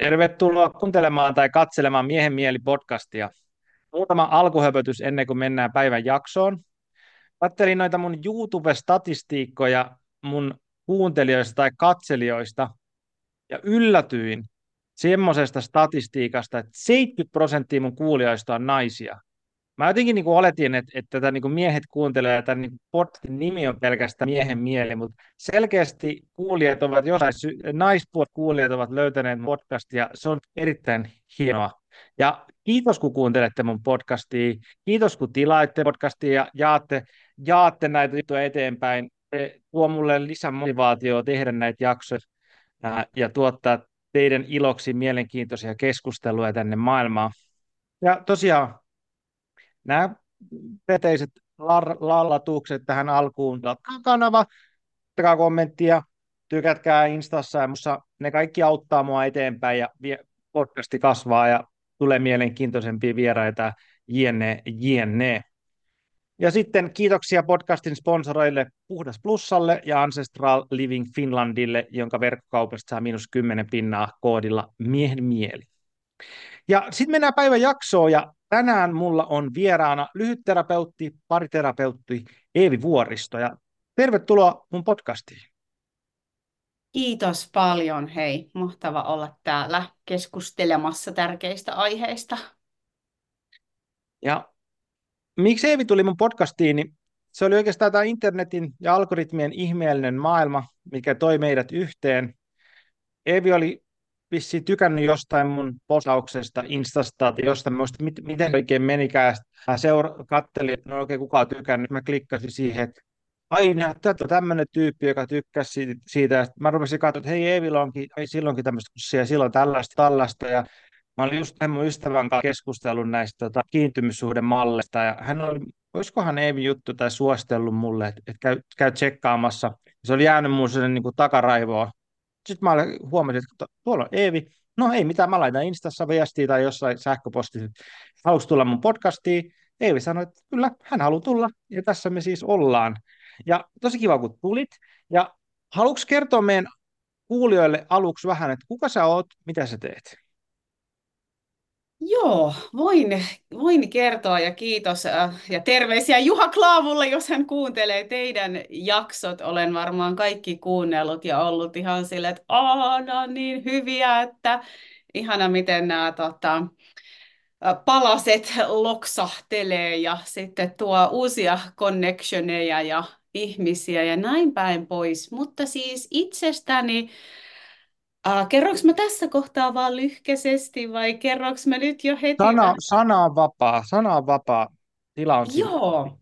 Tervetuloa kuuntelemaan tai katselemaan Miehen mieli podcastia. Muutama alkuhöpötys ennen kuin mennään päivän jaksoon. Kattelin noita mun YouTube-statistiikkoja mun kuuntelijoista tai katselijoista ja yllätyin semmoisesta statistiikasta, että 70 prosenttia mun kuulijoista on naisia. Mä jotenkin niin kuin oletin, että, että tätä niin kuin miehet kuuntelee, että niin podcastin nimi on pelkästään miehen mieli, mutta selkeästi kuulijat ovat jossain, naispuolet kuulijat ovat löytäneet podcastia, se on erittäin hienoa. Ja kiitos, kun kuuntelette mun podcastia, kiitos, kun tilaatte podcastia ja jaatte, jaatte näitä juttuja eteenpäin. Se tuo mulle lisämotivaatiota tehdä näitä jaksoja ja, ja tuottaa teidän iloksi mielenkiintoisia keskusteluja tänne maailmaan. Ja tosiaan nämä peteiset lallatukset tähän alkuun. Latkaa kanava, ottakaa kommenttia, tykätkää Instassa ja musta ne kaikki auttaa mua eteenpäin ja podcasti kasvaa ja tulee mielenkiintoisempia vieraita, jne, jne. Ja sitten kiitoksia podcastin sponsoroille Puhdas Plussalle ja Ancestral Living Finlandille, jonka verkkokaupasta saa miinus 10 pinnaa koodilla miehen mieli. Ja sitten mennään päivän jaksoon ja Tänään mulla on vieraana lyhytterapeutti, pariterapeutti Eevi Vuoristo ja tervetuloa mun podcastiin. Kiitos paljon, hei. Mahtava olla täällä keskustelemassa tärkeistä aiheista. Ja miksi Eevi tuli mun podcastiin, niin se oli oikeastaan tämä internetin ja algoritmien ihmeellinen maailma, mikä toi meidät yhteen. Eevi oli vissiin tykännyt jostain mun postauksesta Instasta tai jostain, muista, mit, miten oikein menikään. Mä seura- kattelin, että no oikein kukaan tykännyt. Mä klikkasin siihen, että aina tätä tämmöinen tyyppi, joka tykkäsi siitä. Mä rupesin katsoa, että hei Eevillä onkin, ei silloinkin tämmöistä kussia, silloin tällaista, tällaista. Ja mä olin just mun ystävän kanssa keskustellut näistä tota, kiintymyssuhdemalleista. Ja hän oli, olisikohan Eevi juttu tai suostellut mulle, että, että käy, käy tsekkaamassa. Se oli jäänyt mun sen niin kuin takaraivoon sitten mä huomasin, että tuolla on Eevi. No ei mitään, mä laitan Instassa viestiä tai jossain sähköpostissa, haluaisi tulla mun podcastiin. Eevi sanoi, että kyllä, hän haluaa tulla, ja tässä me siis ollaan. Ja tosi kiva, kun tulit. Ja haluatko kertoa meidän kuulijoille aluksi vähän, että kuka sä oot, mitä sä teet? Joo, voin, voin kertoa ja kiitos äh, ja terveisiä Juha Klaavulle, jos hän kuuntelee teidän jaksot. Olen varmaan kaikki kuunnellut ja ollut ihan silleen, että aah, niin hyviä, että ihana miten nämä tota, äh, palaset loksahtelee ja sitten tuo uusia connectioneja ja ihmisiä ja näin päin pois. Mutta siis itsestäni Uh, kerroks mä tässä kohtaa vaan lyhkäisesti vai kerroks mä nyt jo heti? Sana, sana on vapaa, sana on vapaa. Tila on Joo.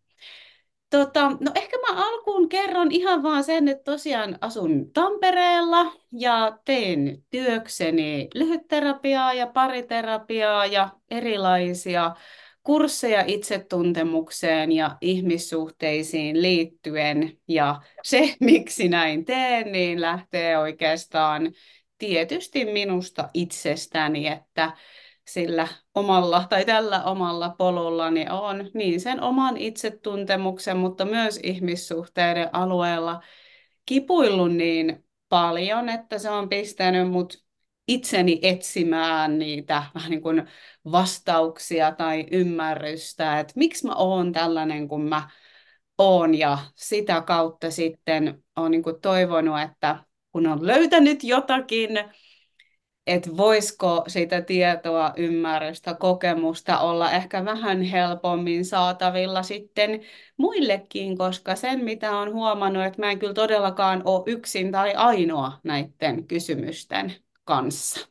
Tota, no ehkä mä alkuun kerron ihan vaan sen, että tosiaan asun Tampereella ja teen työkseni lyhytterapiaa ja pariterapiaa ja erilaisia kursseja itsetuntemukseen ja ihmissuhteisiin liittyen. Ja se, miksi näin teen, niin lähtee oikeastaan tietysti minusta itsestäni, että sillä omalla tai tällä omalla polullani on niin sen oman itsetuntemuksen, mutta myös ihmissuhteiden alueella kipuillut niin paljon, että se on pistänyt mut itseni etsimään niitä vähän niin kuin vastauksia tai ymmärrystä, että miksi mä oon tällainen kuin mä oon. Ja sitä kautta sitten on niin kuin toivonut, että kun on löytänyt jotakin, että voisiko sitä tietoa, ymmärrystä, kokemusta olla ehkä vähän helpommin saatavilla sitten muillekin, koska sen mitä on huomannut, että mä en kyllä todellakaan ole yksin tai ainoa näiden kysymysten kanssa.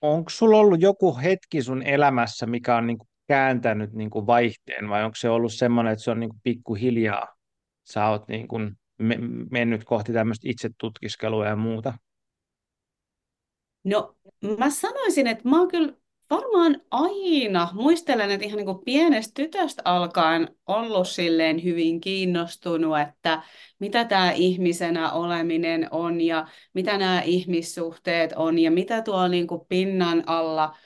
Onko sulla ollut joku hetki sun elämässä, mikä on niinku kääntänyt niinku vaihteen, vai onko se ollut semmoinen, että se on niinku pikkuhiljaa, sä oot niinku mennyt kohti tämmöistä itsetutkiskelua ja muuta? No, mä sanoisin, että mä oon kyllä varmaan aina, muistelen, että ihan niin kuin pienestä tytöstä alkaen ollut silleen hyvin kiinnostunut, että mitä tämä ihmisenä oleminen on ja mitä nämä ihmissuhteet on ja mitä tuolla niin kuin pinnan alla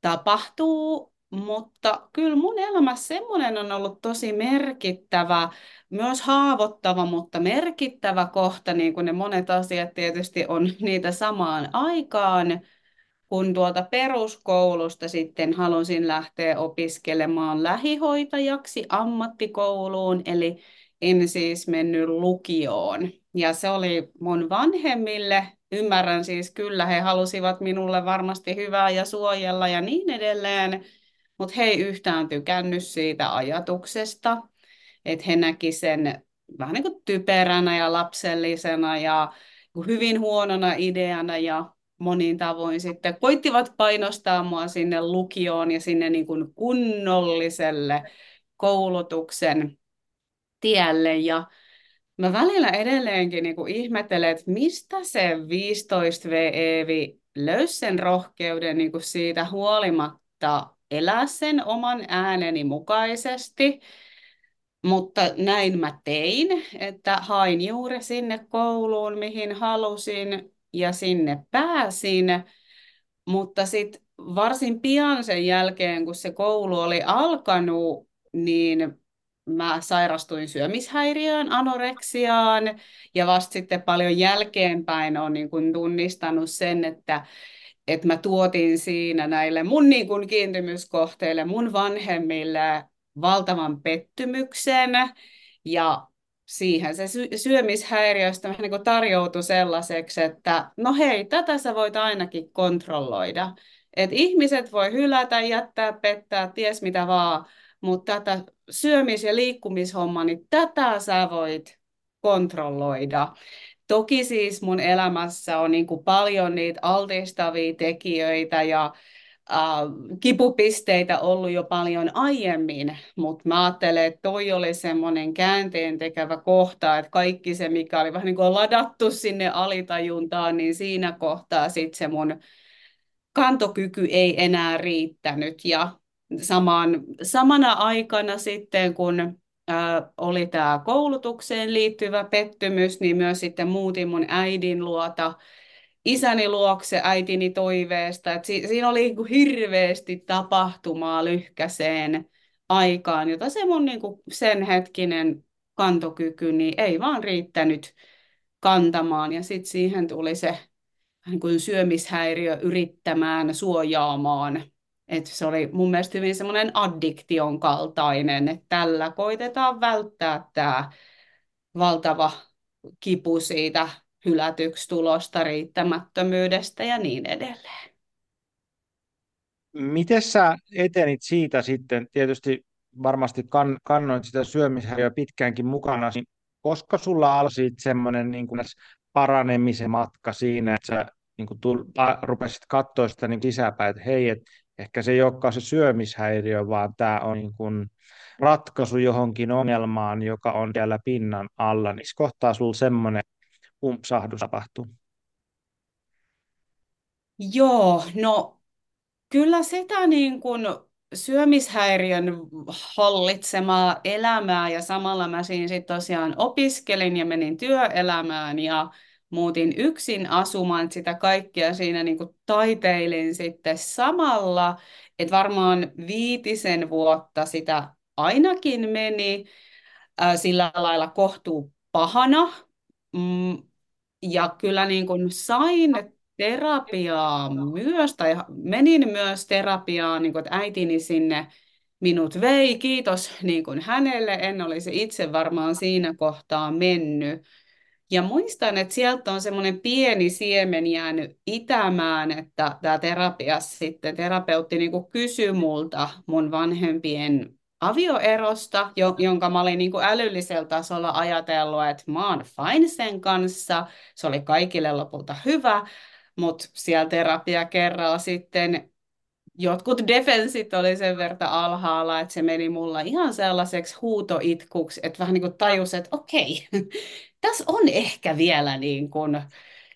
tapahtuu mutta kyllä mun elämässä semmoinen on ollut tosi merkittävä, myös haavoittava, mutta merkittävä kohta, niin kuin ne monet asiat tietysti on niitä samaan aikaan kun tuolta peruskoulusta sitten halusin lähteä opiskelemaan lähihoitajaksi ammattikouluun, eli en siis mennyt lukioon. Ja se oli mun vanhemmille, ymmärrän siis kyllä, he halusivat minulle varmasti hyvää ja suojella ja niin edelleen, mutta he ei yhtään tykännyt siitä ajatuksesta, että he näki sen vähän niin kuin typeränä ja lapsellisena ja hyvin huonona ideana ja monin tavoin sitten koittivat painostaa mua sinne lukioon ja sinne niin kuin kunnolliselle koulutuksen tielle. Ja mä välillä edelleenkin niin kuin ihmettelen, että mistä se 15 VEVI löysi sen rohkeuden niin kuin siitä huolimatta elää sen oman ääneni mukaisesti. Mutta näin mä tein, että hain juuri sinne kouluun, mihin halusin, ja sinne pääsin, mutta sitten varsin pian sen jälkeen, kun se koulu oli alkanut, niin mä sairastuin syömishäiriöön, anoreksiaan ja vasta sitten paljon jälkeenpäin olen niin tunnistanut sen, että, että mä tuotin siinä näille mun niin kuin kiintymyskohteille, mun vanhemmille valtavan pettymyksen ja siihen se sy- syömishäiriöstä vähän niin kuin tarjoutui sellaiseksi, että no hei, tätä sä voit ainakin kontrolloida. Että ihmiset voi hylätä, jättää, pettää, ties mitä vaan, mutta tätä syömis- ja liikkumishomma, niin tätä sä voit kontrolloida. Toki siis mun elämässä on niin kuin paljon niitä altistavia tekijöitä ja äh, kipupisteitä ollut jo paljon aiemmin, mutta mä ajattelen, että toi oli semmoinen käänteen tekävä kohta, että kaikki se, mikä oli vähän niin kuin ladattu sinne alitajuntaan, niin siinä kohtaa sitten se mun kantokyky ei enää riittänyt. Ja samaan, samana aikana sitten, kun oli tämä koulutukseen liittyvä pettymys, niin myös sitten muutin mun äidin luota isäni luokse äitini toiveesta. Et si- siinä oli niinku hirveästi tapahtumaa lyhkäseen aikaan, jota se mun niinku sen hetkinen kantokyky niin ei vaan riittänyt kantamaan. Ja sitten siihen tuli se niin kuin syömishäiriö yrittämään suojaamaan. Et se oli mun mielestä hyvin semmoinen addiktion kaltainen, että tällä koitetaan välttää tämä valtava kipu siitä hylätyksi tulosta, riittämättömyydestä ja niin edelleen. Miten sä etenit siitä sitten? Tietysti varmasti kan, kannoit sitä syömishäiriöä pitkäänkin mukana, niin koska sulla alkoi semmoinen niin paranemisen matka siinä, että sä niin kuin tull, rupesit katsoa sitä niin sisäpäin, että hei, et ehkä se ei olekaan se syömishäiriö, vaan tämä on niin kuin ratkaisu johonkin ongelmaan, joka on siellä pinnan alla, niin kohtaa sulla semmoinen umpsahdus tapahtuu? Joo, no kyllä sitä niin kuin syömishäiriön hallitsemaa elämää ja samalla mä siinä sitten tosiaan opiskelin ja menin työelämään ja muutin yksin asumaan, sitä kaikkea siinä niin kuin taiteilin sitten samalla, että varmaan viitisen vuotta sitä ainakin meni äh, sillä lailla kohtuu pahana, mm, ja kyllä niin kuin sain terapiaa myös, tai menin myös terapiaan, niin kuin, että äitini sinne minut vei, kiitos niin kuin hänelle, en olisi itse varmaan siinä kohtaa mennyt. Ja muistan, että sieltä on semmoinen pieni siemen jäänyt itämään, että tämä terapia sitten, terapeutti niin kuin kysyi multa mun vanhempien avioerosta, jonka mä olin niin kuin älyllisellä tasolla ajatellut, että mä oon fine sen kanssa, se oli kaikille lopulta hyvä, mutta siellä terapia kerralla sitten jotkut defensit oli sen verran alhaalla, että se meni mulla ihan sellaiseksi huutoitkuksi, että vähän niin kuin tajus, että okei, tässä on ehkä vielä niin kuin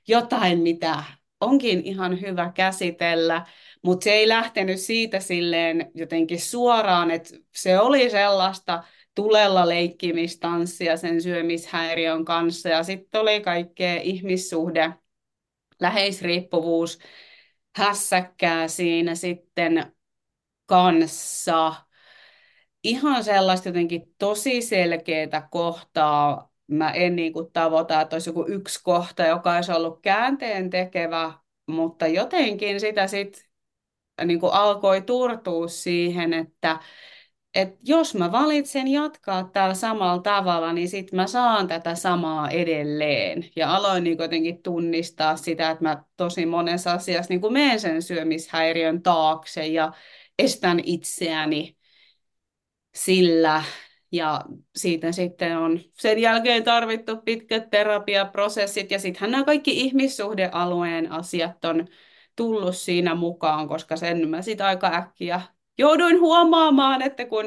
jotain, mitä onkin ihan hyvä käsitellä. Mutta se ei lähtenyt siitä silleen jotenkin suoraan, että se oli sellaista tulella leikkimistanssia sen syömishäiriön kanssa. Ja sitten oli kaikkea ihmissuhde, läheisriippuvuus, hässäkkää siinä sitten kanssa. Ihan sellaista jotenkin tosi selkeää kohtaa mä en niin kuin tavoita, että olisi joku yksi kohta, joka olisi ollut käänteen tekevä, mutta jotenkin sitä sitten niin alkoi turtua siihen, että et jos mä valitsen jatkaa tällä samalla tavalla, niin sitten mä saan tätä samaa edelleen. Ja aloin niin jotenkin tunnistaa sitä, että mä tosi monessa asiassa niin menen sen syömishäiriön taakse ja estän itseäni sillä. Ja siitä sitten on sen jälkeen tarvittu pitkät terapiaprosessit ja sittenhän nämä kaikki ihmissuhdealueen asiat on tullut siinä mukaan, koska sen mä sitten aika äkkiä jouduin huomaamaan, että kun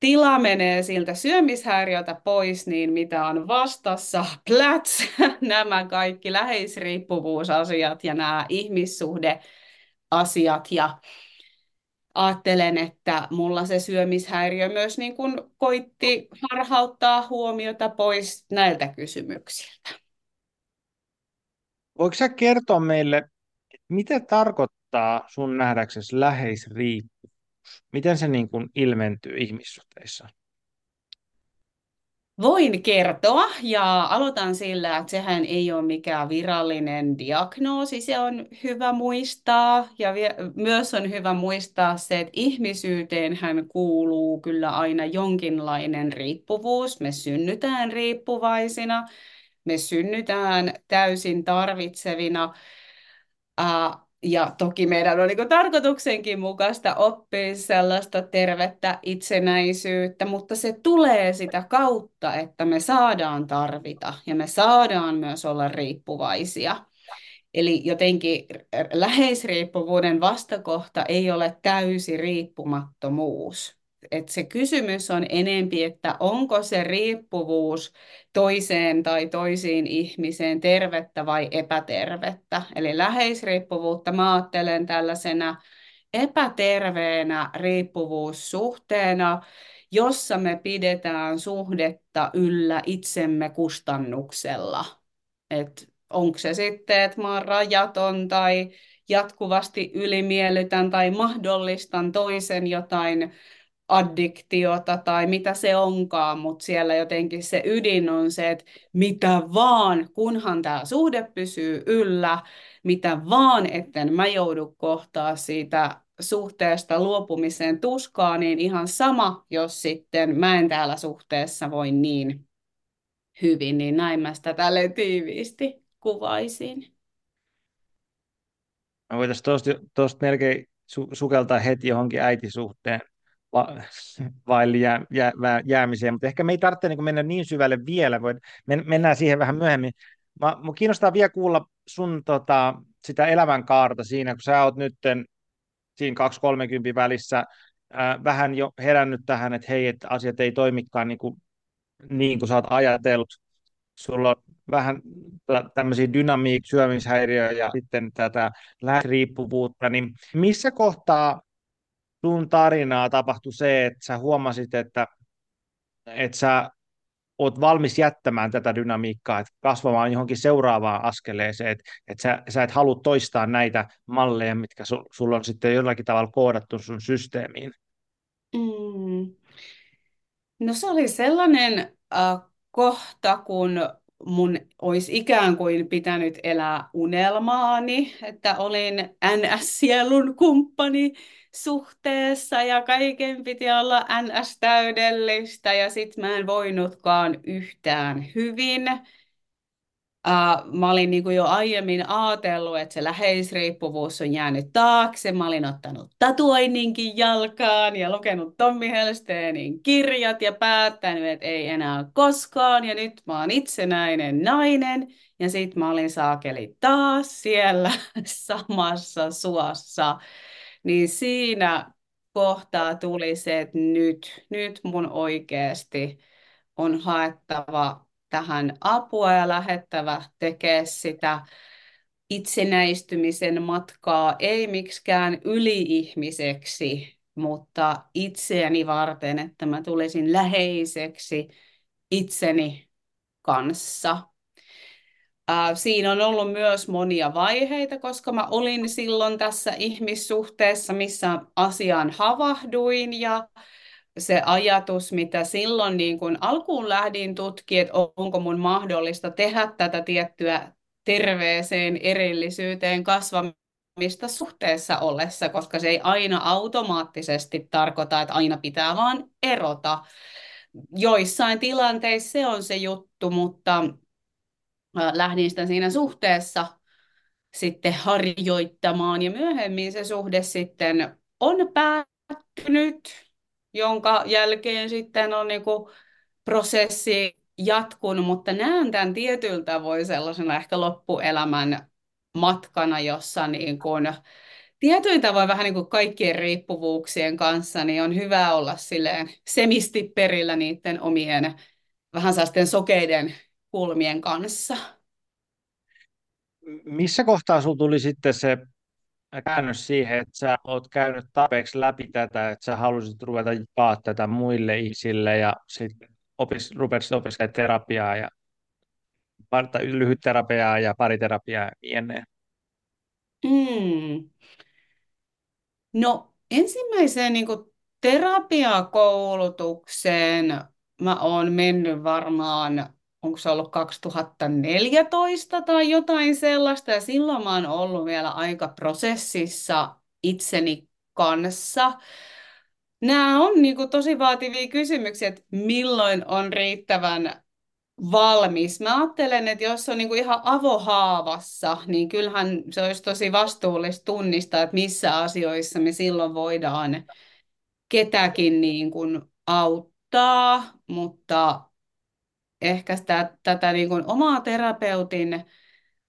tila menee siltä syömishäiriöltä pois, niin mitä on vastassa? Plats, nämä kaikki läheisriippuvuusasiat ja nämä ihmissuhdeasiat ja ajattelen, että mulla se syömishäiriö myös niin kuin koitti harhauttaa huomiota pois näiltä kysymyksiltä. Voiko sä kertoa meille, mitä tarkoittaa sun nähdäksesi läheisriippuvuus? Miten se niin kuin ilmentyy ihmissuhteissa? Voin kertoa ja aloitan sillä, että sehän ei ole mikään virallinen diagnoosi, se on hyvä muistaa ja myös on hyvä muistaa se, että ihmisyyteen hän kuuluu kyllä aina jonkinlainen riippuvuus. Me synnytään riippuvaisina, me synnytään täysin tarvitsevina. Ja toki meidän on niin tarkoituksenkin mukaista oppia sellaista tervettä itsenäisyyttä, mutta se tulee sitä kautta, että me saadaan tarvita ja me saadaan myös olla riippuvaisia. Eli jotenkin läheisriippuvuuden vastakohta ei ole täysi riippumattomuus että se kysymys on enempi, että onko se riippuvuus toiseen tai toisiin ihmiseen tervettä vai epätervettä. Eli läheisriippuvuutta mä ajattelen tällaisena epäterveenä riippuvuussuhteena, jossa me pidetään suhdetta yllä itsemme kustannuksella. Et onko se sitten, että mä oon rajaton tai jatkuvasti ylimiellytän tai mahdollistan toisen jotain addiktiota tai mitä se onkaan, mutta siellä jotenkin se ydin on se, että mitä vaan, kunhan tämä suhde pysyy yllä, mitä vaan, etten mä joudu kohtaa siitä suhteesta luopumiseen tuskaa, niin ihan sama, jos sitten mä en täällä suhteessa voi niin hyvin, niin näin mä sitä tälle tiiviisti kuvaisin. Voitaisiin tuosta melkein su- sukeltaa heti johonkin äitisuhteen vaille jää, jää, jäämiseen, mutta ehkä me ei tarvitse niin mennä niin syvälle vielä, voi, men, mennään siihen vähän myöhemmin. Mä, mä kiinnostaa vielä kuulla sun tota, sitä elämänkaarta siinä, kun sä oot nyt siinä 2-30 välissä ää, vähän jo herännyt tähän, että hei, että asiat ei toimikaan niin kuin, niin kuin sä oot ajatellut. Sulla on vähän tämmöisiä dynamiik syömishäiriöjä ja sitten tätä lääkeriippuvuutta, niin missä kohtaa sun tarinaa tapahtui se, että sä huomasit, että, että sä oot valmis jättämään tätä dynamiikkaa, että kasvamaan johonkin seuraavaan askeleeseen, että, että sä, sä et halua toistaa näitä malleja, mitkä su, sulla on sitten jollakin tavalla koodattu sun systeemiin? Mm. No se oli sellainen äh, kohta, kun mun olisi ikään kuin pitänyt elää unelmaani, että olin NS-sielun kumppani suhteessa ja kaiken piti olla NS-täydellistä ja sit mä en voinutkaan yhtään hyvin. Uh, mä olin niin kuin jo aiemmin ajatellut, että se läheisriippuvuus on jäänyt taakse. Mä olin ottanut tatuoinninkin jalkaan ja lukenut Tommi Helsteenin kirjat ja päättänyt, että ei enää koskaan. Ja nyt mä oon itsenäinen nainen. Ja sit mä olin saakeli taas siellä samassa suossa. Niin siinä kohtaa tuli se, että nyt, nyt mun oikeasti on haettava tähän apua ja lähettävä tekee sitä itsenäistymisen matkaa, ei miksikään yli-ihmiseksi, mutta itseäni varten, että mä tulisin läheiseksi itseni kanssa. Siinä on ollut myös monia vaiheita, koska mä olin silloin tässä ihmissuhteessa, missä asiaan havahduin ja se ajatus, mitä silloin niin kun alkuun lähdin tutkimaan, että onko mun mahdollista tehdä tätä tiettyä terveeseen erillisyyteen kasvamista suhteessa ollessa, koska se ei aina automaattisesti tarkoita, että aina pitää vaan erota. Joissain tilanteissa se on se juttu, mutta lähdin sitä siinä suhteessa sitten harjoittamaan ja myöhemmin se suhde sitten on päättynyt, jonka jälkeen sitten on niinku prosessi jatkunut, mutta näen tämän tietyllä tavoin sellaisena ehkä loppuelämän matkana, jossa niin kuin, tietyin tavoin vähän niin kuin kaikkien riippuvuuksien kanssa, niin on hyvä olla silleen semisti perillä niiden omien vähän sellaisten sokeiden kulmien kanssa. Missä kohtaa sinulla tuli sitten se käännös siihen, että sä oot käynyt tarpeeksi läpi tätä, että sä halusit ruveta jakaa tätä muille ihmisille ja sitten opis, rupesit opiskelemaan terapiaa ja lyhytterapiaa ja pariterapiaa ja niin ennen. Mm. No ensimmäiseen niin kuin terapiakoulutukseen mä oon mennyt varmaan, onko se ollut 2014 tai jotain sellaista, ja silloin mä oon ollut vielä aika prosessissa itseni kanssa. Nämä on niin kuin tosi vaativia kysymyksiä, että milloin on riittävän valmis. Mä ajattelen, että jos on niin kuin ihan avohaavassa, niin kyllähän se olisi tosi vastuullista tunnistaa, että missä asioissa me silloin voidaan ketäkin niin kuin auttaa, mutta ehkä sitä, tätä niin kuin omaa terapeutin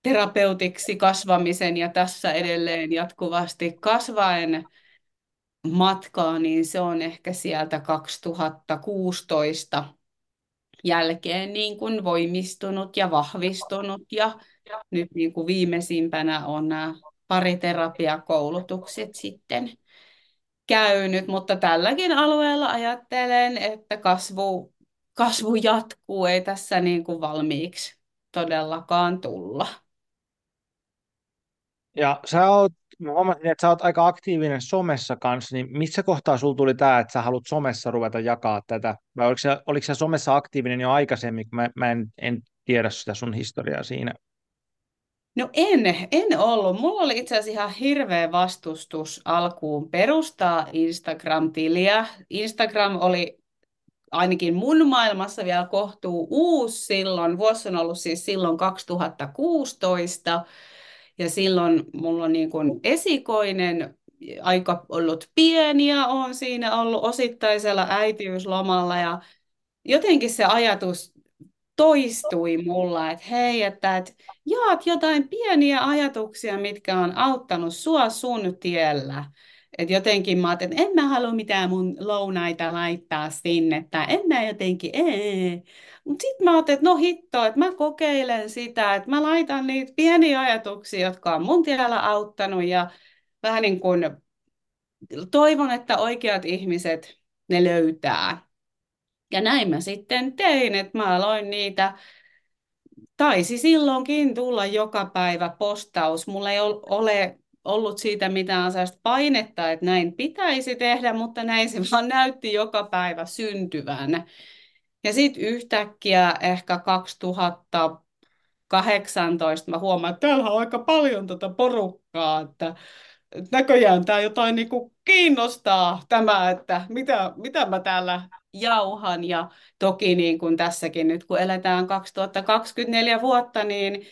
terapeutiksi kasvamisen ja tässä edelleen jatkuvasti kasvaen matkaa, niin se on ehkä sieltä 2016 jälkeen niin kuin voimistunut ja vahvistunut. Ja nyt niin kuin viimeisimpänä on nämä pariterapiakoulutukset sitten käynyt, mutta tälläkin alueella ajattelen, että kasvu, kasvu jatkuu, ei tässä niin kuin valmiiksi todellakaan tulla. Ja sä oot, mä huomasin, että sä oot aika aktiivinen somessa kanssa, niin missä kohtaa sulla tuli tämä, että sä haluat somessa ruveta jakaa tätä? Vai oliko sä, oliko sä somessa aktiivinen jo aikaisemmin, kun mä, mä en, en tiedä sitä sun historiaa siinä? No en, en ollut. Mulla oli itse asiassa ihan hirveä vastustus alkuun perustaa Instagram-tiliä. Instagram oli ainakin mun maailmassa vielä kohtuu uusi silloin. Vuosi on ollut siis silloin 2016. Ja silloin mulla on niin kuin esikoinen, aika ollut pieniä, on siinä ollut osittaisella äitiyslomalla ja jotenkin se ajatus toistui mulla, että hei, että et, jaat jotain pieniä ajatuksia, mitkä on auttanut sua sun tiellä. Et jotenkin mä että en mä halua mitään mun lounaita laittaa sinne, tai en mä jotenkin, ee. Mutta sitten mä ajattelin, että no hitto, että mä kokeilen sitä, että mä laitan niitä pieniä ajatuksia, jotka on mun tiellä auttanut, ja vähän niin kuin toivon, että oikeat ihmiset ne löytää. Ja näin mä sitten tein, että mä aloin niitä, taisi silloinkin tulla joka päivä postaus. Mulla ei ole ollut siitä mitään sellaista painetta, että näin pitäisi tehdä, mutta näin se vaan näytti joka päivä syntyvän. Ja sitten yhtäkkiä ehkä 2018 mä huomaan, että täällä on aika paljon tätä tota porukkaa, että näköjään tämä jotain niin kuin kiinnostaa tämä, että mitä, mitä mä täällä jauhan. Ja toki niin kuin tässäkin nyt, kun eletään 2024 vuotta, niin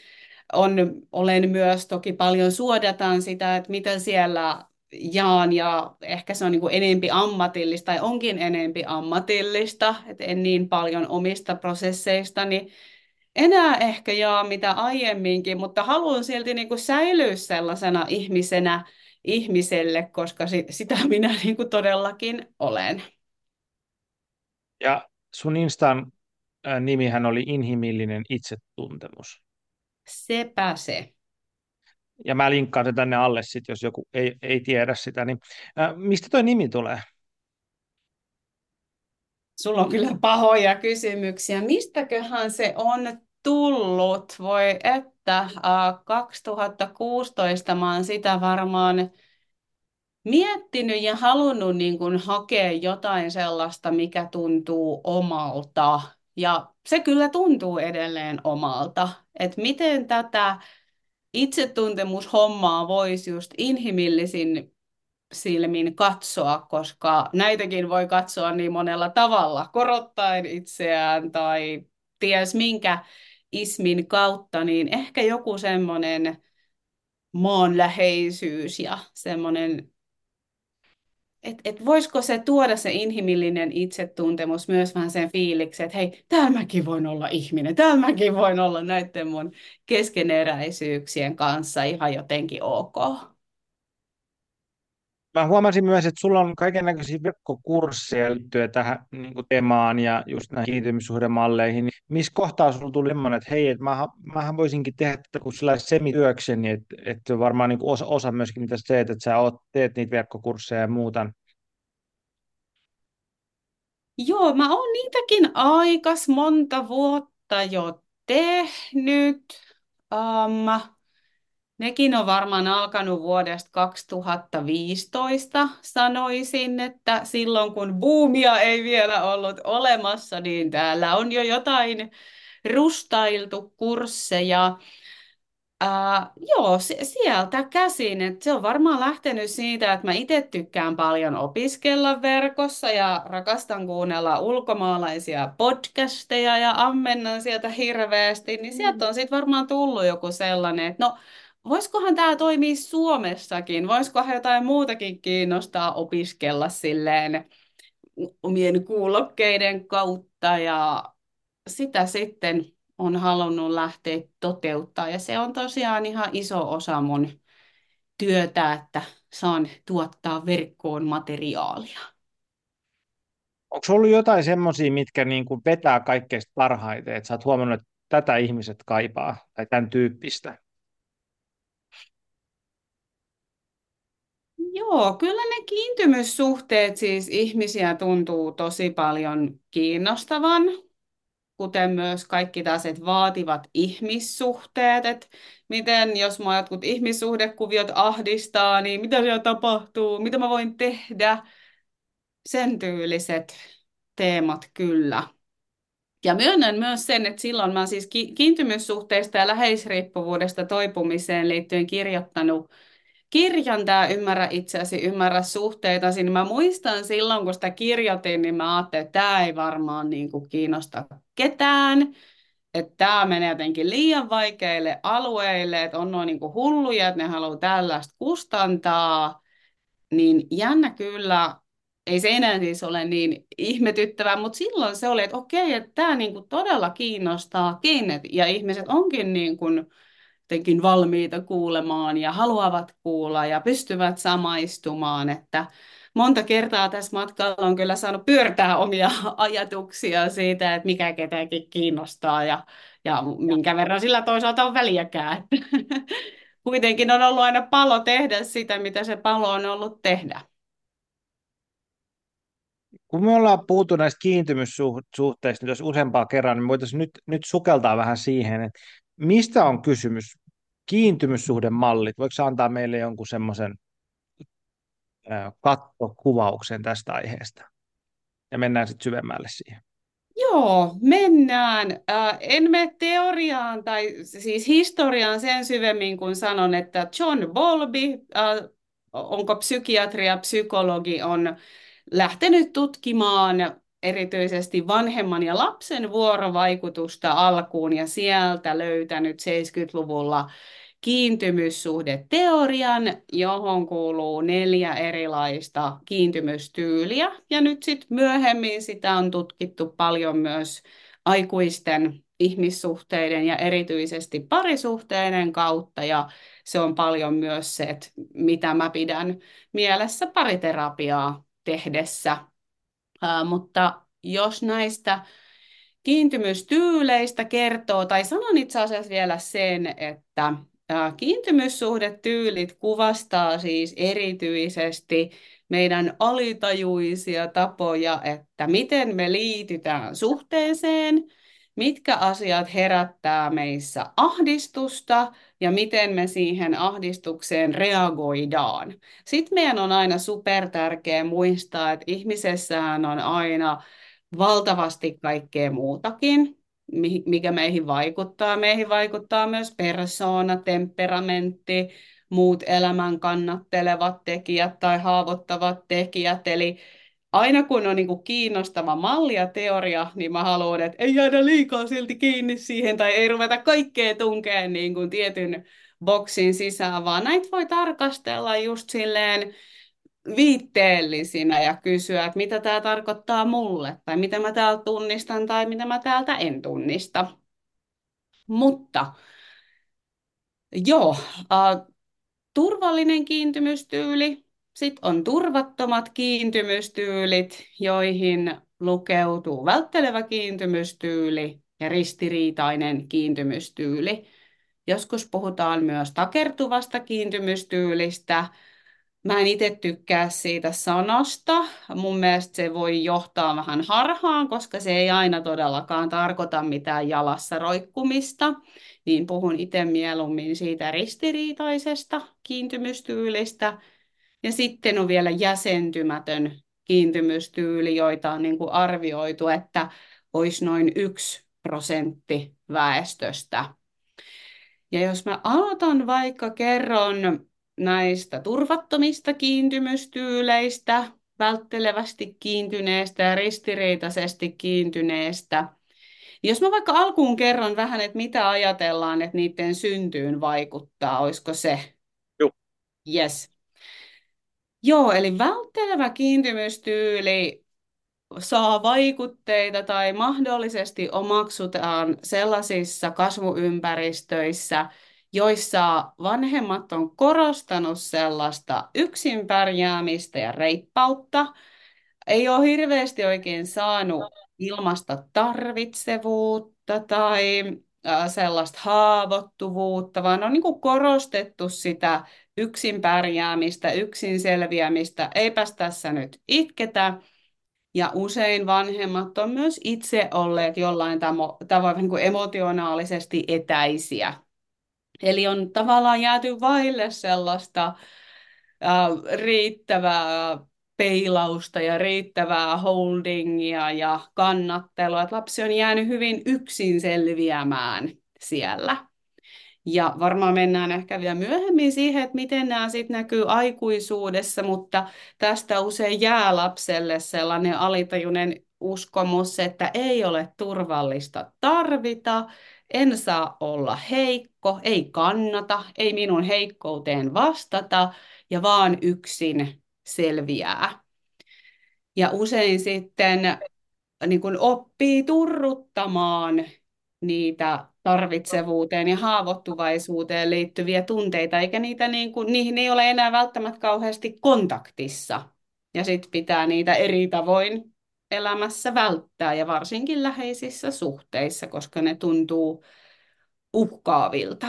on, olen myös toki paljon suodataan sitä, että mitä siellä jaan ja ehkä se on niin enempi ammatillista tai onkin enempi ammatillista, että en niin paljon omista prosesseistani enää ehkä jaa mitä aiemminkin, mutta haluan silti niin kuin säilyä sellaisena ihmisenä ihmiselle, koska sitä minä niin kuin todellakin olen. Ja sun Instan nimihän oli inhimillinen itsetuntemus. Sepä se. Ja mä linkkaan sen tänne alle sit, jos joku ei, ei tiedä sitä. Niin, äh, mistä toi nimi tulee? Sulla on kyllä pahoja kysymyksiä. Mistäköhän se on tullut, voi että, äh, 2016 mä oon sitä varmaan miettinyt ja halunnut niin kuin hakea jotain sellaista, mikä tuntuu omalta. Ja se kyllä tuntuu edelleen omalta. Että miten tätä itsetuntemushommaa voisi just inhimillisin silmin katsoa, koska näitäkin voi katsoa niin monella tavalla, korottaen itseään tai ties minkä ismin kautta, niin ehkä joku semmoinen maanläheisyys ja semmoinen, että et voisiko se tuoda se inhimillinen itsetuntemus myös vähän sen fiiliksen, että hei, täällä mäkin voin olla ihminen, täällä mäkin voin olla näiden mun keskeneräisyyksien kanssa ihan jotenkin ok. Mä huomasin myös, että sulla on kaikenlaisia verkkokursseja liittyen tähän niin kuin ja just näihin kiintymyssuhdemalleihin. Niin missä kohtaa sulla tuli semmoinen, että hei, että mähän, mähän voisinkin tehdä tätä kuin semityökseni, että, että varmaan niin kuin osa, osa myöskin mitä sä teet, että sä oot, teet niitä verkkokursseja ja muuta. Joo, mä oon niitäkin aikas monta vuotta jo tehnyt. Um, nekin on varmaan alkanut vuodesta 2015, sanoisin, että silloin kun buumia ei vielä ollut olemassa, niin täällä on jo jotain rustailtu kursseja. Ää, joo, sieltä käsin. Et se on varmaan lähtenyt siitä, että mä itse tykkään paljon opiskella verkossa ja rakastan kuunnella ulkomaalaisia podcasteja ja ammennan sieltä hirveästi, niin sieltä on sitten varmaan tullut joku sellainen, että no voisikohan tämä toimia Suomessakin, voisikohan jotain muutakin kiinnostaa opiskella silleen omien kuulokkeiden kautta ja sitä sitten on halunnut lähteä toteuttaa. Ja se on tosiaan ihan iso osa mun työtä, että saan tuottaa verkkoon materiaalia. Onko ollut jotain semmoisia, mitkä niin kuin vetää kaikkein parhaiten, että sä oot huomannut, että tätä ihmiset kaipaa tai tämän tyyppistä? Joo, kyllä ne kiintymyssuhteet siis ihmisiä tuntuu tosi paljon kiinnostavan kuten myös kaikki tällaiset vaativat ihmissuhteet, että miten jos mua jotkut ihmissuhdekuviot ahdistaa, niin mitä siellä tapahtuu, mitä mä voin tehdä, sen tyyliset teemat kyllä. Ja myönnän myös sen, että silloin mä siis kiintymyssuhteista ja läheisriippuvuudesta toipumiseen liittyen kirjoittanut kirjan tämä Ymmärrä itseäsi, ymmärrä suhteita. Niin mä muistan silloin, kun sitä kirjoitin, niin mä ajattelin, että tämä ei varmaan niin kuin kiinnosta ketään. Että tämä menee jotenkin liian vaikeille alueille, että on noin niin kuin hulluja, että ne haluaa tällaista kustantaa. Niin jännä kyllä, ei se enää siis ole niin ihmetyttävää, mutta silloin se oli, että okei, että tämä niin kuin todella kiinnostaakin, ja ihmiset onkin niin kuin jotenkin valmiita kuulemaan ja haluavat kuulla ja pystyvät samaistumaan, että monta kertaa tässä matkalla on kyllä saanut pyörtää omia ajatuksia siitä, että mikä ketäkin kiinnostaa ja, ja minkä verran sillä toisaalta on väliäkään. Kuitenkin on ollut aina palo tehdä sitä, mitä se palo on ollut tehdä. Kun me ollaan puhuttu näistä kiintymyssuhteista nyt useampaa kerran, niin voitaisiin nyt, nyt sukeltaa vähän siihen, että mistä on kysymys kiintymyssuhdemallit, voiko antaa meille jonkun semmoisen kattokuvauksen tästä aiheesta? Ja mennään sitten syvemmälle siihen. Joo, mennään. Äh, en mene teoriaan tai siis historiaan sen syvemmin, kun sanon, että John Bowlby, äh, onko psykiatria, psykologi, on lähtenyt tutkimaan erityisesti vanhemman ja lapsen vuorovaikutusta alkuun ja sieltä löytänyt 70-luvulla kiintymyssuhdeteorian, johon kuuluu neljä erilaista kiintymystyyliä. Ja nyt sitten myöhemmin sitä on tutkittu paljon myös aikuisten ihmissuhteiden ja erityisesti parisuhteiden kautta. Ja se on paljon myös se, että mitä mä pidän mielessä pariterapiaa tehdessä. Mutta jos näistä kiintymystyyleistä kertoo, tai sanon itse asiassa vielä sen, että Kiintymyssuhdetyylit kuvastaa siis erityisesti meidän alitajuisia tapoja, että miten me liitytään suhteeseen, mitkä asiat herättää meissä ahdistusta ja miten me siihen ahdistukseen reagoidaan. Sitten meidän on aina super tärkeää muistaa, että ihmisessähän on aina valtavasti kaikkea muutakin, mikä meihin vaikuttaa. Meihin vaikuttaa myös persoona, temperamentti, muut elämän kannattelevat tekijät tai haavoittavat tekijät. Eli aina kun on niin kuin kiinnostava malli ja teoria, niin mä haluan, että ei jäädä liikaa silti kiinni siihen tai ei ruveta kaikkea tunkeen niin kuin tietyn boksin sisään, vaan näitä voi tarkastella just silleen viitteellisinä ja kysyä, että mitä tämä tarkoittaa mulle, tai mitä mä täältä tunnistan, tai mitä mä täältä en tunnista. Mutta joo, äh, turvallinen kiintymystyyli, sitten on turvattomat kiintymystyylit, joihin lukeutuu välttelevä kiintymystyyli ja ristiriitainen kiintymystyyli. Joskus puhutaan myös takertuvasta kiintymystyylistä, Mä en itse tykkää siitä sanasta. Mun mielestä se voi johtaa vähän harhaan, koska se ei aina todellakaan tarkoita mitään jalassa roikkumista. Niin puhun itse mieluummin siitä ristiriitaisesta kiintymystyylistä. Ja sitten on vielä jäsentymätön kiintymystyyli, joita on niin kuin arvioitu, että olisi noin yksi prosentti väestöstä. Ja jos mä aloitan vaikka kerron näistä turvattomista kiintymystyyleistä, välttelevästi kiintyneestä ja ristiriitaisesti kiintyneestä. Jos mä vaikka alkuun kerron vähän, että mitä ajatellaan, että niiden syntyyn vaikuttaa, olisiko se? Joo. Yes. Joo, eli välttelevä kiintymystyyli saa vaikutteita tai mahdollisesti omaksutaan sellaisissa kasvuympäristöissä, joissa vanhemmat on korostanut sellaista yksin pärjäämistä ja reippautta. Ei ole hirveästi oikein saanut ilmasta tarvitsevuutta tai sellaista haavoittuvuutta, vaan on niin korostettu sitä yksin pärjäämistä, yksin selviämistä. Eipäs tässä nyt itketä. Ja usein vanhemmat on myös itse olleet jollain tavoin niin kuin emotionaalisesti etäisiä Eli on tavallaan jääty vaille sellaista äh, riittävää peilausta ja riittävää holdingia ja kannattelua, että lapsi on jäänyt hyvin yksin selviämään siellä. Ja varmaan mennään ehkä vielä myöhemmin siihen, että miten nämä sitten näkyy aikuisuudessa, mutta tästä usein jää lapselle sellainen alitajuinen uskomus, että ei ole turvallista tarvita, en saa olla heikko, ei kannata, ei minun heikkouteen vastata ja vaan yksin selviää. Ja usein sitten niin kuin oppii turruttamaan niitä tarvitsevuuteen ja haavoittuvaisuuteen liittyviä tunteita, eikä niitä niin kuin, niihin ei ole enää välttämättä kauheasti kontaktissa. Ja sitten pitää niitä eri tavoin elämässä välttää ja varsinkin läheisissä suhteissa, koska ne tuntuu uhkaavilta.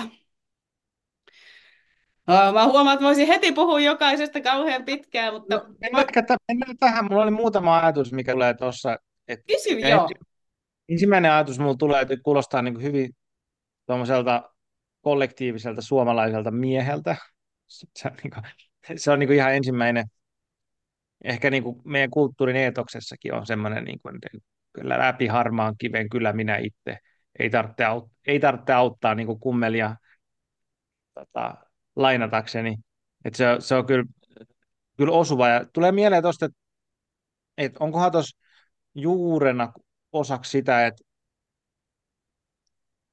Mä huomaan, että voisin heti puhua jokaisesta kauhean pitkään, mutta... No, mennään, mennään tähän. Mulla oli muutama ajatus, mikä tulee tuossa. Kysy, joo. Ensimmäinen ajatus mulla tulee, että kuulostaa niin hyvin tuommoiselta kollektiiviselta suomalaiselta mieheltä. Se on, niin kuin, se on niin kuin ihan ensimmäinen ehkä niin kuin meidän kulttuurin eetoksessakin on semmoinen, niin kuin, kyllä läpi harmaan kiven, kyllä minä itse. Ei tarvitse, aut- ei tarvitse auttaa niin kuin kummelia tota, lainatakseni. että se, se on kyllä, kyllä osuva. Ja tulee mieleen tuosta, että, että onkohan tuossa juurena osaksi sitä, että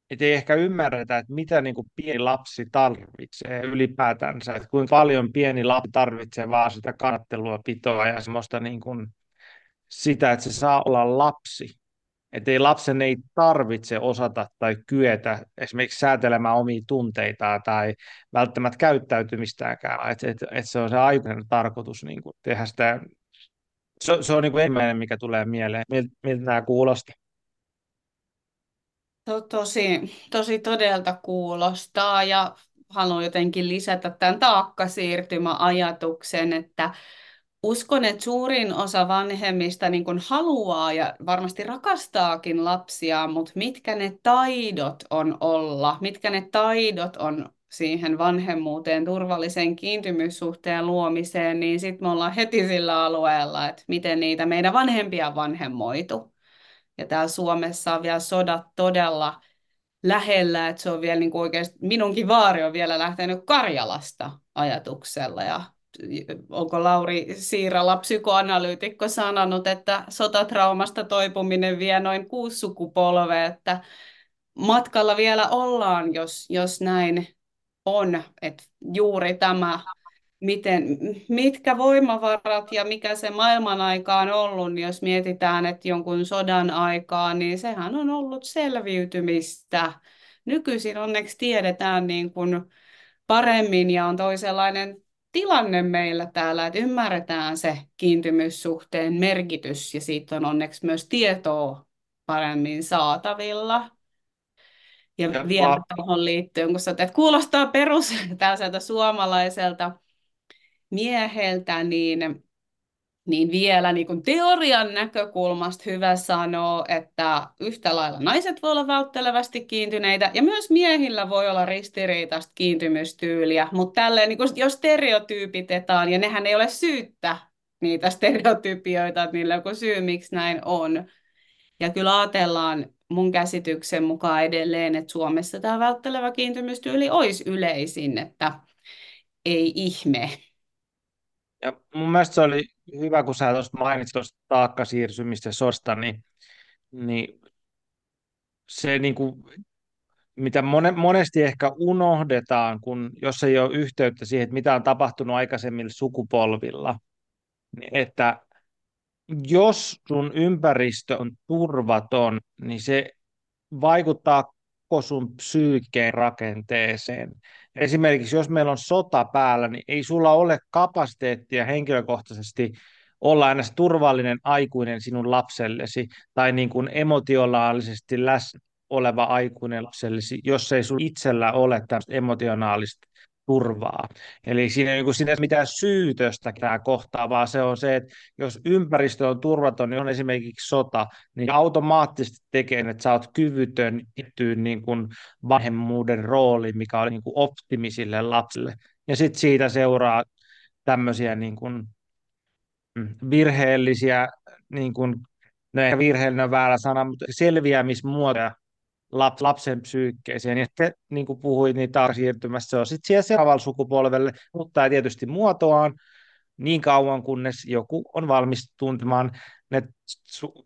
että ei ehkä ymmärretä, että mitä niin kuin pieni lapsi tarvitsee ylipäätänsä, että kuinka paljon pieni lapsi tarvitsee vaan sitä kannattelua, pitoa ja semmoista niin kuin sitä, että se saa olla lapsi. Että ei lapsen ei tarvitse osata tai kyetä esimerkiksi säätelemään omia tunteitaan tai välttämättä käyttäytymistäänkään. Että et, et se on se aikuinen tarkoitus niin kuin tehdä sitä. Se, se on niin kuin ensimmäinen, mikä tulee mieleen. Miltä, miltä nämä kuulosti? To, tosi, tosi todelta kuulostaa ja haluan jotenkin lisätä tämän taakkasiirtymäajatuksen, että Uskon, että suurin osa vanhemmista niin kuin haluaa ja varmasti rakastaakin lapsia, mutta mitkä ne taidot on olla, mitkä ne taidot on siihen vanhemmuuteen, turvallisen kiintymyssuhteen luomiseen, niin sitten me ollaan heti sillä alueella, että miten niitä meidän vanhempia vanhemmoitu. Ja täällä Suomessa on vielä sodat todella lähellä, että se on vielä niin kuin oikeasti, minunkin vaari on vielä lähtenyt Karjalasta ajatuksella ja onko Lauri Siirala, psykoanalyytikko, sanonut, että sotatraumasta toipuminen vie noin kuusi sukupolvea, että matkalla vielä ollaan, jos, jos näin on, että juuri tämä, miten, mitkä voimavarat ja mikä se maailman aika on ollut, niin jos mietitään, että jonkun sodan aikaa, niin sehän on ollut selviytymistä. Nykyisin onneksi tiedetään niin kuin paremmin ja on toisenlainen tilanne meillä täällä, että ymmärretään se kiintymyssuhteen merkitys ja siitä on onneksi myös tietoa paremmin saatavilla. Ja, ja vielä va- tuohon liittyen, kun sä että kuulostaa perus täältä suomalaiselta mieheltä, niin niin vielä niin kuin teorian näkökulmasta hyvä sanoa, että yhtä lailla naiset voi olla välttelevästi kiintyneitä ja myös miehillä voi olla ristiriitaista kiintymystyyliä, mutta tälleen niin kuin jos stereotyypitetaan, ja nehän ei ole syyttä niitä stereotypioita, että niillä on joku syy, miksi näin on. Ja kyllä ajatellaan mun käsityksen mukaan edelleen, että Suomessa tämä välttelevä kiintymystyyli olisi yleisin, että ei ihme. Ja mun mielestä se oli hyvä, kun sä tuosta mainitsit tuosta taakkasiirsymistä sosta, niin, niin se niin kuin, mitä monesti ehkä unohdetaan, kun jos ei ole yhteyttä siihen, että mitä on tapahtunut aikaisemmilla sukupolvilla, niin että jos sun ympäristö on turvaton, niin se vaikuttaa koko sun psyykkeen rakenteeseen. Esimerkiksi jos meillä on sota päällä, niin ei sulla ole kapasiteettia henkilökohtaisesti olla aina turvallinen aikuinen sinun lapsellesi tai niin kuin emotionaalisesti läsnä oleva aikuinen lapsellesi, jos ei sinulla itsellä ole tämmöistä emotionaalista turvaa. Eli siinä ei, niin ei ole mitään syytöstä tämä kohtaa, vaan se on se, että jos ympäristö on turvaton, niin on esimerkiksi sota, niin automaattisesti tekee, että sä oot kyvytön ittyyn niin kuin vanhemmuuden rooliin, mikä on niin kuin optimisille lapsille. Ja sitten siitä seuraa tämmöisiä niin kuin mm, virheellisiä, niin kuin, no ehkä virheellinen on väärä sana, mutta selviämismuotoja laps, lapsen psyykkeeseen. Ja sitten, niin kuin puhuit, niin taas siirtymässä se on sitten siellä seuraavalle sukupolvelle, mutta tietysti muotoaan niin kauan, kunnes joku on valmis tuntemaan ne su-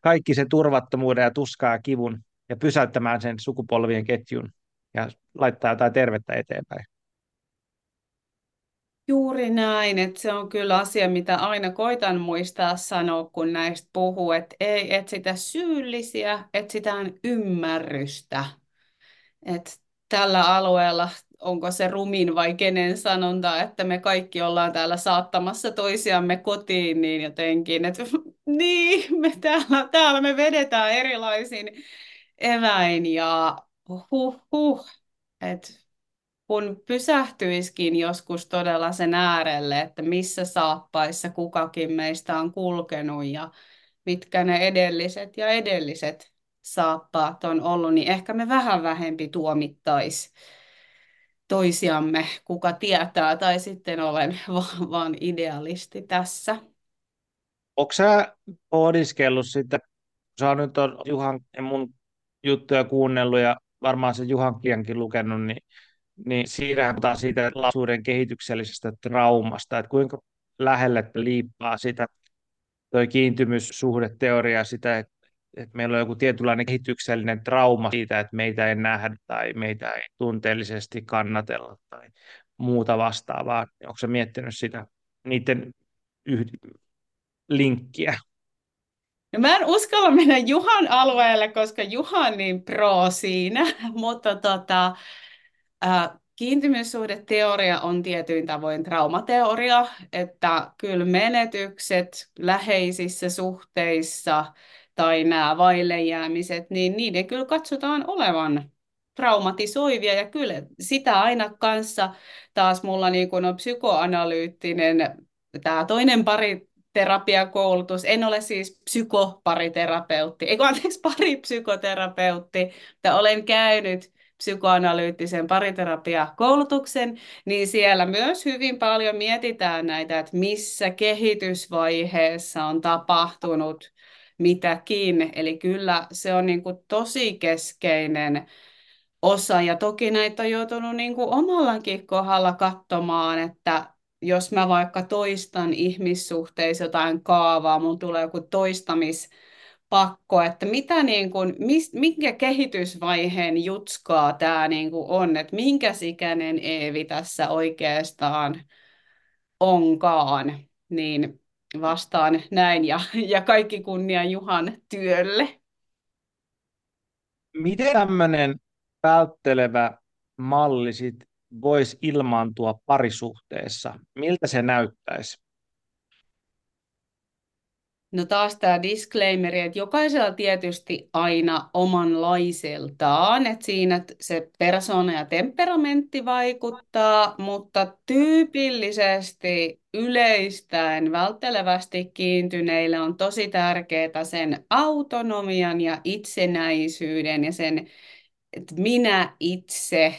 kaikki sen turvattomuuden ja tuskaa ja kivun ja pysäyttämään sen sukupolvien ketjun ja laittaa jotain tervettä eteenpäin. Juuri näin, että se on kyllä asia, mitä aina koitan muistaa sanoa, kun näistä puhuu, että ei etsitä syyllisiä, etsitään ymmärrystä. Että tällä alueella, onko se rumin vai kenen sanonta, että me kaikki ollaan täällä saattamassa toisiamme kotiin, niin jotenkin, että niin, me täällä, täällä me vedetään erilaisin eväin ja huh huh, että kun pysähtyiskin joskus todella sen äärelle, että missä saappaissa kukakin meistä on kulkenut ja mitkä ne edelliset ja edelliset saappaat on ollut, niin ehkä me vähän vähempi tuomittaisi toisiamme, kuka tietää, tai sitten olen vaan, idealisti tässä. Onko sä pohdiskellut sitä, sä nyt on Juhan mun juttuja kuunnellut ja varmaan se Juhan kirjankin lukenut, niin niin siinä puhutaan siitä lapsuuden kehityksellisestä traumasta, että kuinka lähelle liippaa sitä toi kiintymyssuhdeteoria sitä, että, että meillä on joku tietynlainen kehityksellinen trauma siitä, että meitä ei nähdä tai meitä ei tunteellisesti kannatella tai muuta vastaavaa. Onko se miettinyt sitä niiden yh- linkkiä? No mä en uskalla mennä Juhan alueelle, koska Juha on niin pro siinä, mutta tota, Kiintymyssuhdeteoria on tietyin tavoin traumateoria, että kyllä menetykset läheisissä suhteissa tai nämä vaillejäämiset, niin niiden kyllä katsotaan olevan traumatisoivia ja kyllä sitä aina kanssa taas mulla niin kun on psykoanalyyttinen tämä toinen pariterapiakoulutus. En ole siis psykopariterapeutti, ei anteeksi, paripsykoterapeutti, mutta olen käynyt psykoanalyyttisen pariterapiakoulutuksen, niin siellä myös hyvin paljon mietitään näitä, että missä kehitysvaiheessa on tapahtunut mitäkin. Eli kyllä se on niin kuin tosi keskeinen osa. Ja toki näitä on joutunut niin kuin omallakin kohdalla katsomaan, että jos mä vaikka toistan ihmissuhteissa jotain kaavaa, mun tulee joku toistamispakko, että mitä niin kuin, mis, minkä kehitysvaiheen jutskaa tämä niin kuin on, että minkä ikäinen Eevi tässä oikeastaan onkaan, niin vastaan näin ja, ja kaikki kunnia Juhan työlle. Miten tämmöinen välttelevä malli sit voisi ilmaantua parisuhteessa? Miltä se näyttäisi? No taas tämä disclaimeri, että jokaisella tietysti aina omanlaiseltaan, että siinä se persona ja temperamentti vaikuttaa, mutta tyypillisesti yleistäen välttelevästi kiintyneille on tosi tärkeää sen autonomian ja itsenäisyyden ja sen, että minä itse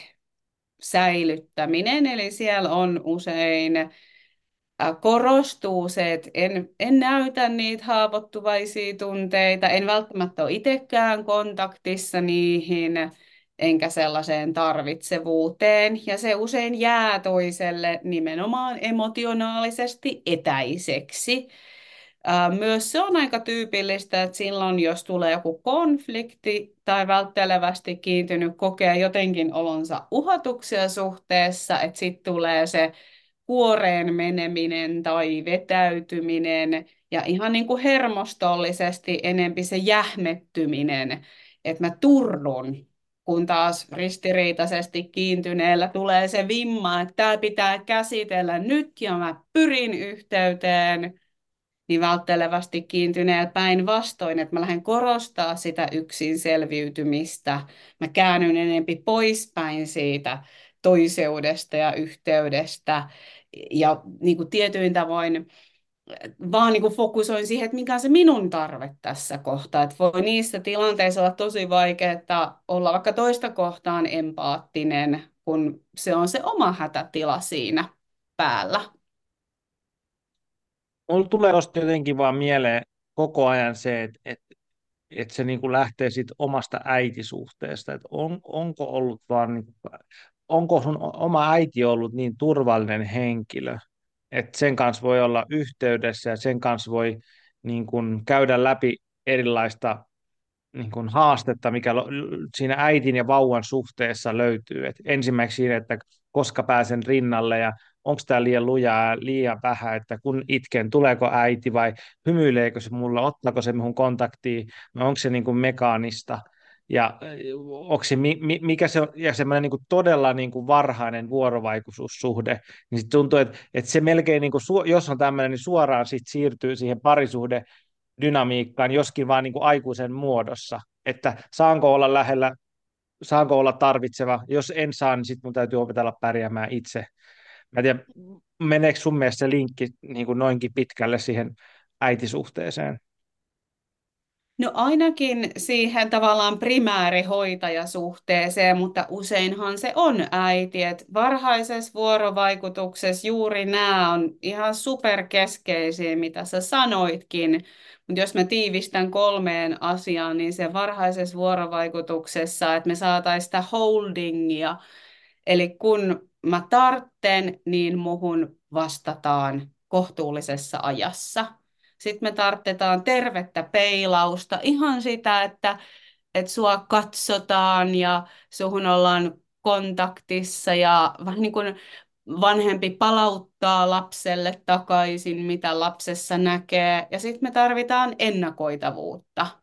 säilyttäminen, eli siellä on usein korostuu se, että en, en näytä niitä haavoittuvaisia tunteita, en välttämättä ole itsekään kontaktissa niihin, enkä sellaiseen tarvitsevuuteen. Ja se usein jää toiselle nimenomaan emotionaalisesti etäiseksi. Myös se on aika tyypillistä, että silloin jos tulee joku konflikti tai välttelevästi kiintynyt kokee jotenkin olonsa uhatuksia suhteessa, että sitten tulee se kuoreen meneminen tai vetäytyminen ja ihan niin kuin hermostollisesti enempi se jähmettyminen, että mä turdun, kun taas ristiriitaisesti kiintyneellä tulee se vimma, että tämä pitää käsitellä nyt ja mä pyrin yhteyteen, niin välttelevästi kiintyneellä päinvastoin, että mä lähden korostaa sitä yksin selviytymistä. Mä käännyn enempi poispäin siitä toiseudesta ja yhteydestä ja niin kuin tietyin tavoin vaan niin kuin fokusoin siihen, että mikä on se minun tarve tässä kohtaa. Että voi niissä tilanteissa olla tosi vaikeaa olla vaikka toista kohtaan empaattinen, kun se on se oma hätätila siinä päällä. Mulla tulee tuosta jotenkin vaan mieleen koko ajan se, että, että, että se niin kuin lähtee siitä omasta äitisuhteesta, että on, onko ollut vaan niin onko sun oma äiti ollut niin turvallinen henkilö, että sen kanssa voi olla yhteydessä ja sen kanssa voi niin kuin, käydä läpi erilaista niin kuin, haastetta, mikä siinä äitin ja vauvan suhteessa löytyy. Et ensimmäiseksi siinä, että koska pääsen rinnalle ja onko tämä liian lujaa ja liian vähän, että kun itken, tuleeko äiti vai hymyileekö se mulla, ottaako se minun kontaktiin, vai onko se niin kuin mekaanista ja onko se, mikä se on, ja semmoinen niin kuin todella niin kuin varhainen vuorovaikutussuhde, niin sit tuntuu, että, että se melkein, niin kuin, jos on tämmöinen, niin suoraan sit siirtyy siihen parisuhde dynamiikkaan, joskin vaan niin kuin aikuisen muodossa, että saanko olla lähellä, saanko olla tarvitseva, jos en saa, niin sitten mun täytyy opetella pärjäämään itse. Mä en tiedä, meneekö sun mielestä se linkki niin kuin noinkin pitkälle siihen äitisuhteeseen? No ainakin siihen tavallaan primäärihoitajasuhteeseen, mutta useinhan se on äiti. että varhaisessa vuorovaikutuksessa juuri nämä on ihan superkeskeisiä, mitä sä sanoitkin. Mutta jos mä tiivistän kolmeen asiaan, niin se varhaisessa vuorovaikutuksessa, että me saataisiin sitä holdingia. Eli kun mä tartten, niin muhun vastataan kohtuullisessa ajassa sitten me tarvitaan tervettä peilausta, ihan sitä, että, että sua katsotaan ja suhun ollaan kontaktissa ja vähän niin kuin vanhempi palauttaa lapselle takaisin, mitä lapsessa näkee. Ja sitten me tarvitaan ennakoitavuutta.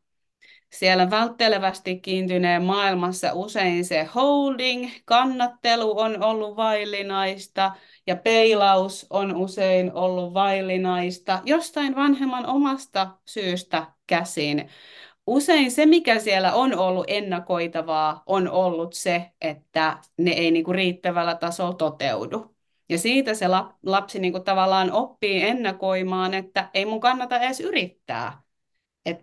Siellä välttelevästi kiintyneen maailmassa usein se holding, kannattelu on ollut vaillinaista ja peilaus on usein ollut vaillinaista jostain vanhemman omasta syystä käsin. Usein se, mikä siellä on ollut ennakoitavaa, on ollut se, että ne ei niinku riittävällä tasolla toteudu. Ja siitä se lapsi niin kuin tavallaan oppii ennakoimaan, että ei mun kannata edes yrittää. Et,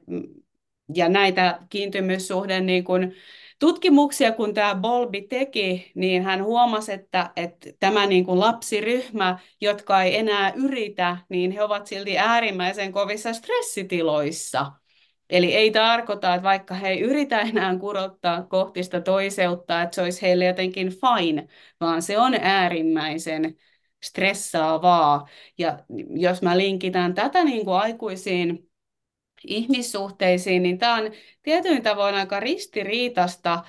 ja näitä kiintymyssuhde niin kuin, tutkimuksia, kun tämä Bolbi teki, niin hän huomasi, että, että tämä niin kuin lapsiryhmä, jotka ei enää yritä, niin he ovat silti äärimmäisen kovissa stressitiloissa. Eli ei tarkoita, että vaikka he ei yritä enää kurottaa kohti sitä toiseutta, että se olisi heille jotenkin fine, vaan se on äärimmäisen stressaavaa. Ja jos mä linkitän tätä niin kuin aikuisiin ihmissuhteisiin, niin tämä on tietyin tavoin aika ristiriitasta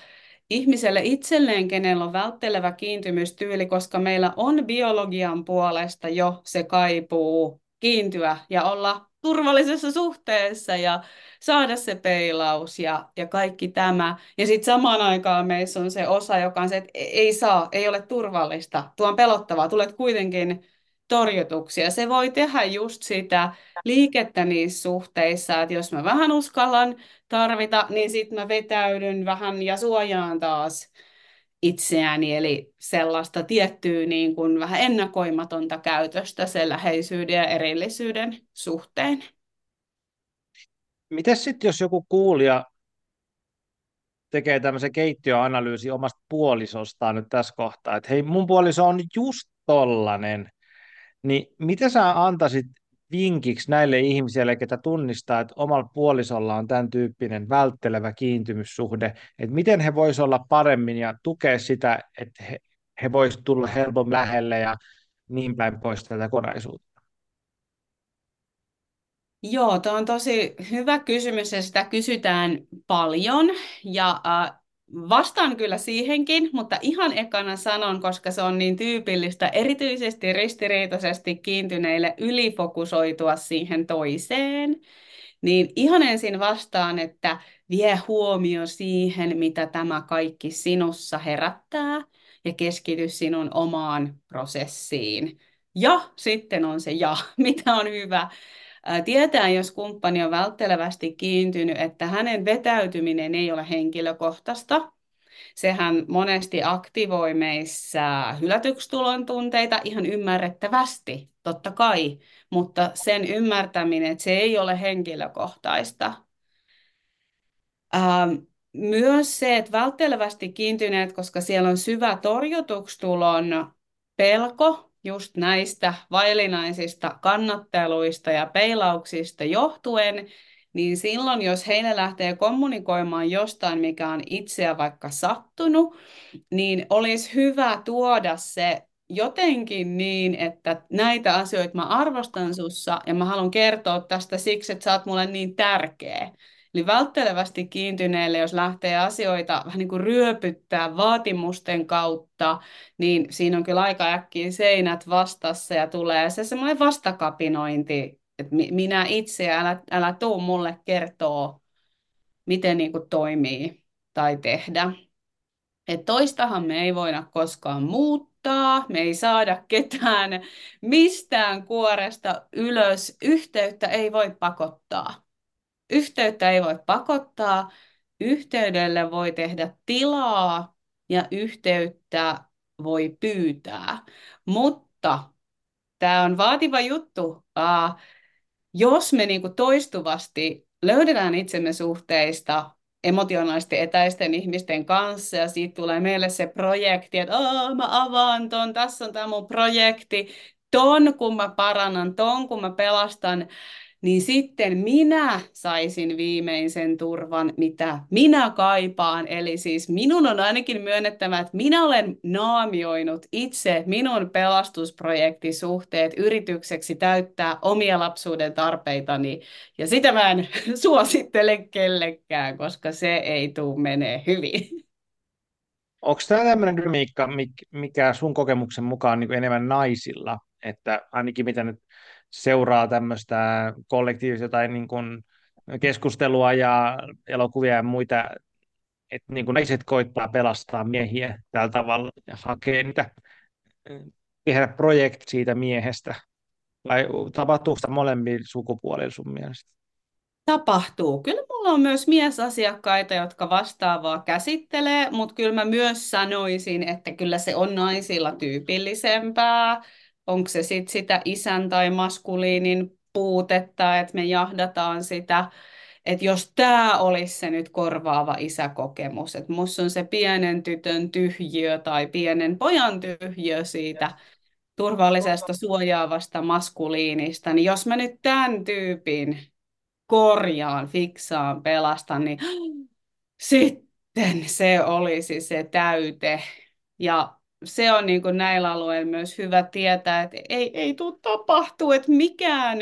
ihmiselle itselleen, kenellä on välttelevä kiintymystyyli, koska meillä on biologian puolesta jo se kaipuu kiintyä ja olla turvallisessa suhteessa ja saada se peilaus ja, ja kaikki tämä. Ja sitten samaan aikaan meissä on se osa, joka on se, että ei saa, ei ole turvallista, tuo on pelottavaa, tulet kuitenkin torjutuksi. Ja se voi tehdä just sitä liikettä niissä suhteissa, että jos mä vähän uskallan tarvita, niin sitten mä vetäydyn vähän ja suojaan taas itseäni, eli sellaista tiettyä niin kuin vähän ennakoimatonta käytöstä sen läheisyyden ja erillisyyden suhteen. Miten sitten, jos joku kuulija tekee tämmöisen keittiöanalyysi omasta puolisostaan nyt tässä kohtaa, että hei, mun puoliso on just tollanen, niin mitä sä antaisit vinkiksi näille ihmisille, ketä tunnistaa, että omalla puolisolla on tämän tyyppinen välttelevä kiintymyssuhde, että miten he voisivat olla paremmin ja tukea sitä, että he, he voisivat tulla helpommin lähelle ja niin päin pois tätä kokonaisuutta? Joo, tuo on tosi hyvä kysymys ja sitä kysytään paljon. Ja äh, Vastaan kyllä siihenkin, mutta ihan ekana sanon, koska se on niin tyypillistä, erityisesti ristiriitaisesti kiintyneille ylifokusoitua siihen toiseen, niin ihan ensin vastaan, että vie huomio siihen, mitä tämä kaikki sinussa herättää ja keskity sinun omaan prosessiin. Ja sitten on se ja, mitä on hyvä. Tietää, jos kumppani on välttelevästi kiintynyt, että hänen vetäytyminen ei ole henkilökohtaista. Sehän monesti aktivoi meissä hylätykstulon tunteita ihan ymmärrettävästi, totta kai, mutta sen ymmärtäminen, että se ei ole henkilökohtaista. Ähm, myös se, että välttelevästi kiintyneet, koska siellä on syvä torjutukstulon pelko, just näistä vaillinaisista kannatteluista ja peilauksista johtuen, niin silloin jos heille lähtee kommunikoimaan jostain, mikä on itseä vaikka sattunut, niin olisi hyvä tuoda se jotenkin niin, että näitä asioita mä arvostan sussa ja mä haluan kertoa tästä siksi, että sä oot mulle niin tärkeä. Eli välttelevästi kiintyneelle, jos lähtee asioita vähän niin kuin ryöpyttää vaatimusten kautta, niin siinä on kyllä aika äkkiä seinät vastassa ja tulee se semmoinen vastakapinointi, että minä itse, älä, älä tuu mulle kertoa, miten niin kuin toimii tai tehdä. Et toistahan me ei voida koskaan muuttaa, me ei saada ketään mistään kuoresta ylös, yhteyttä ei voi pakottaa. Yhteyttä ei voi pakottaa, yhteydelle voi tehdä tilaa ja yhteyttä voi pyytää. Mutta tämä on vaativa juttu. jos me niinku toistuvasti löydetään itsemme suhteista emotionaalisesti etäisten ihmisten kanssa ja siitä tulee meille se projekti, että mä avaan ton, tässä on tämä mun projekti, ton kun mä parannan, ton kun mä pelastan, niin sitten minä saisin viimeisen turvan, mitä minä kaipaan. Eli siis minun on ainakin myönnettävä, että minä olen naamioinut itse minun pelastusprojektisuhteet yritykseksi täyttää omia lapsuuden tarpeitani. Ja sitä mä en suosittele kellekään, koska se ei tule menee hyvin. Onko tämä tämmöinen dynamiikka, mikä sun kokemuksen mukaan niin enemmän naisilla, että ainakin mitä nyt seuraa tämmöistä kollektiivista tai niin kuin keskustelua ja elokuvia ja muita, että niin kuin naiset koittaa pelastaa miehiä tällä tavalla ja hakee niitä, tehdä projekti siitä miehestä. Vai tapahtuuko sitä molemmilla sukupuolilla sun mielestä? Tapahtuu. Kyllä mulla on myös miesasiakkaita, jotka vastaavaa käsittelee, mutta kyllä mä myös sanoisin, että kyllä se on naisilla tyypillisempää. Onko se sitten sitä isän tai maskuliinin puutetta, että me jahdataan sitä, että jos tämä olisi se nyt korvaava isäkokemus, että musta on se pienen tytön tyhjiö tai pienen pojan tyhjiö siitä turvallisesta suojaavasta maskuliinista, niin jos mä nyt tämän tyypin korjaan, fiksaan, pelastan, niin sitten se olisi se täyte. Ja se on niin kuin näillä alueilla myös hyvä tietää, että ei, ei tule tapahtuu, että mikään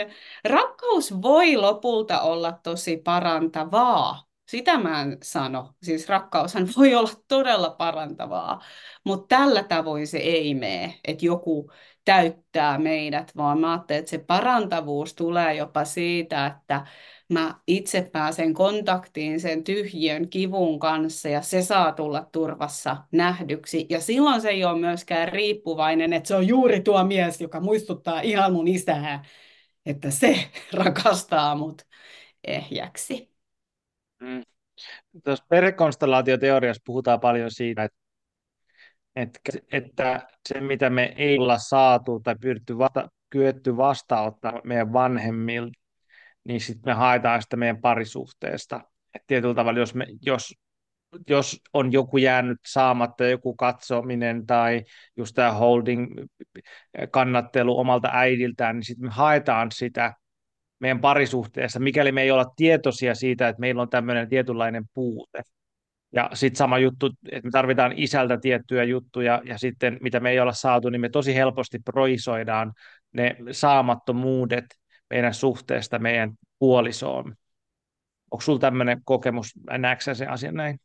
rakkaus voi lopulta olla tosi parantavaa. Sitä mä en sano. Siis rakkaushan voi olla todella parantavaa, mutta tällä tavoin se ei mene, että joku täyttää meidät, vaan mä ajattelen, että se parantavuus tulee jopa siitä, että mä itse pääsen kontaktiin sen tyhjön kivun kanssa ja se saa tulla turvassa nähdyksi. Ja silloin se ei ole myöskään riippuvainen, että se on juuri tuo mies, joka muistuttaa ihan mun isää, että se rakastaa mut ehjäksi. Mm. Tuossa perhekonstellaatioteoriassa puhutaan paljon siitä, että, että, että se, mitä me ei olla saatu tai pyritty vasta, kyetty vastaanottaa meidän vanhemmilta, niin sitten me haetaan sitä meidän parisuhteesta. Et tietyllä tavalla, jos, me, jos, jos on joku jäänyt saamatta, joku katsominen tai just tämä holding-kannattelu omalta äidiltään, niin sitten me haetaan sitä meidän parisuhteessa, mikäli me ei olla tietoisia siitä, että meillä on tämmöinen tietynlainen puute. Ja sitten sama juttu, että me tarvitaan isältä tiettyjä juttuja, ja sitten mitä me ei olla saatu, niin me tosi helposti proisoidaan ne saamattomuudet meidän suhteesta meidän puolisoon. Onko sulla tämmöinen kokemus, näetkö sen asian näin?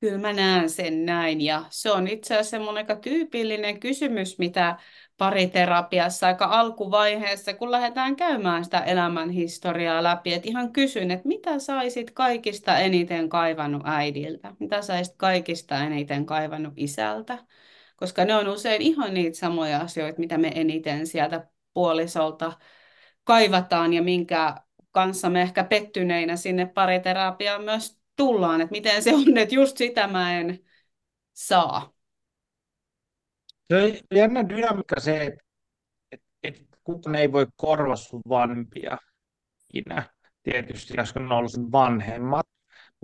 Kyllä mä näen sen näin ja se on itse asiassa semmoinen aika tyypillinen kysymys, mitä pariterapiassa aika alkuvaiheessa, kun lähdetään käymään sitä elämänhistoriaa läpi, että ihan kysyn, että mitä saisit kaikista eniten kaivannut äidiltä? Mitä saisit kaikista eniten kaivannut isältä? Koska ne on usein ihan niitä samoja asioita, mitä me eniten sieltä puolisolta kaivataan ja minkä kanssa me ehkä pettyneinä sinne pariterapiaan myös tullaan, että miten se on, että just sitä mä en saa. Se on jännä dynamiikka se, että, että, että kukaan ei voi korvata sun vanhempia ikinä, tietysti, koska ne on ollut sun vanhemmat.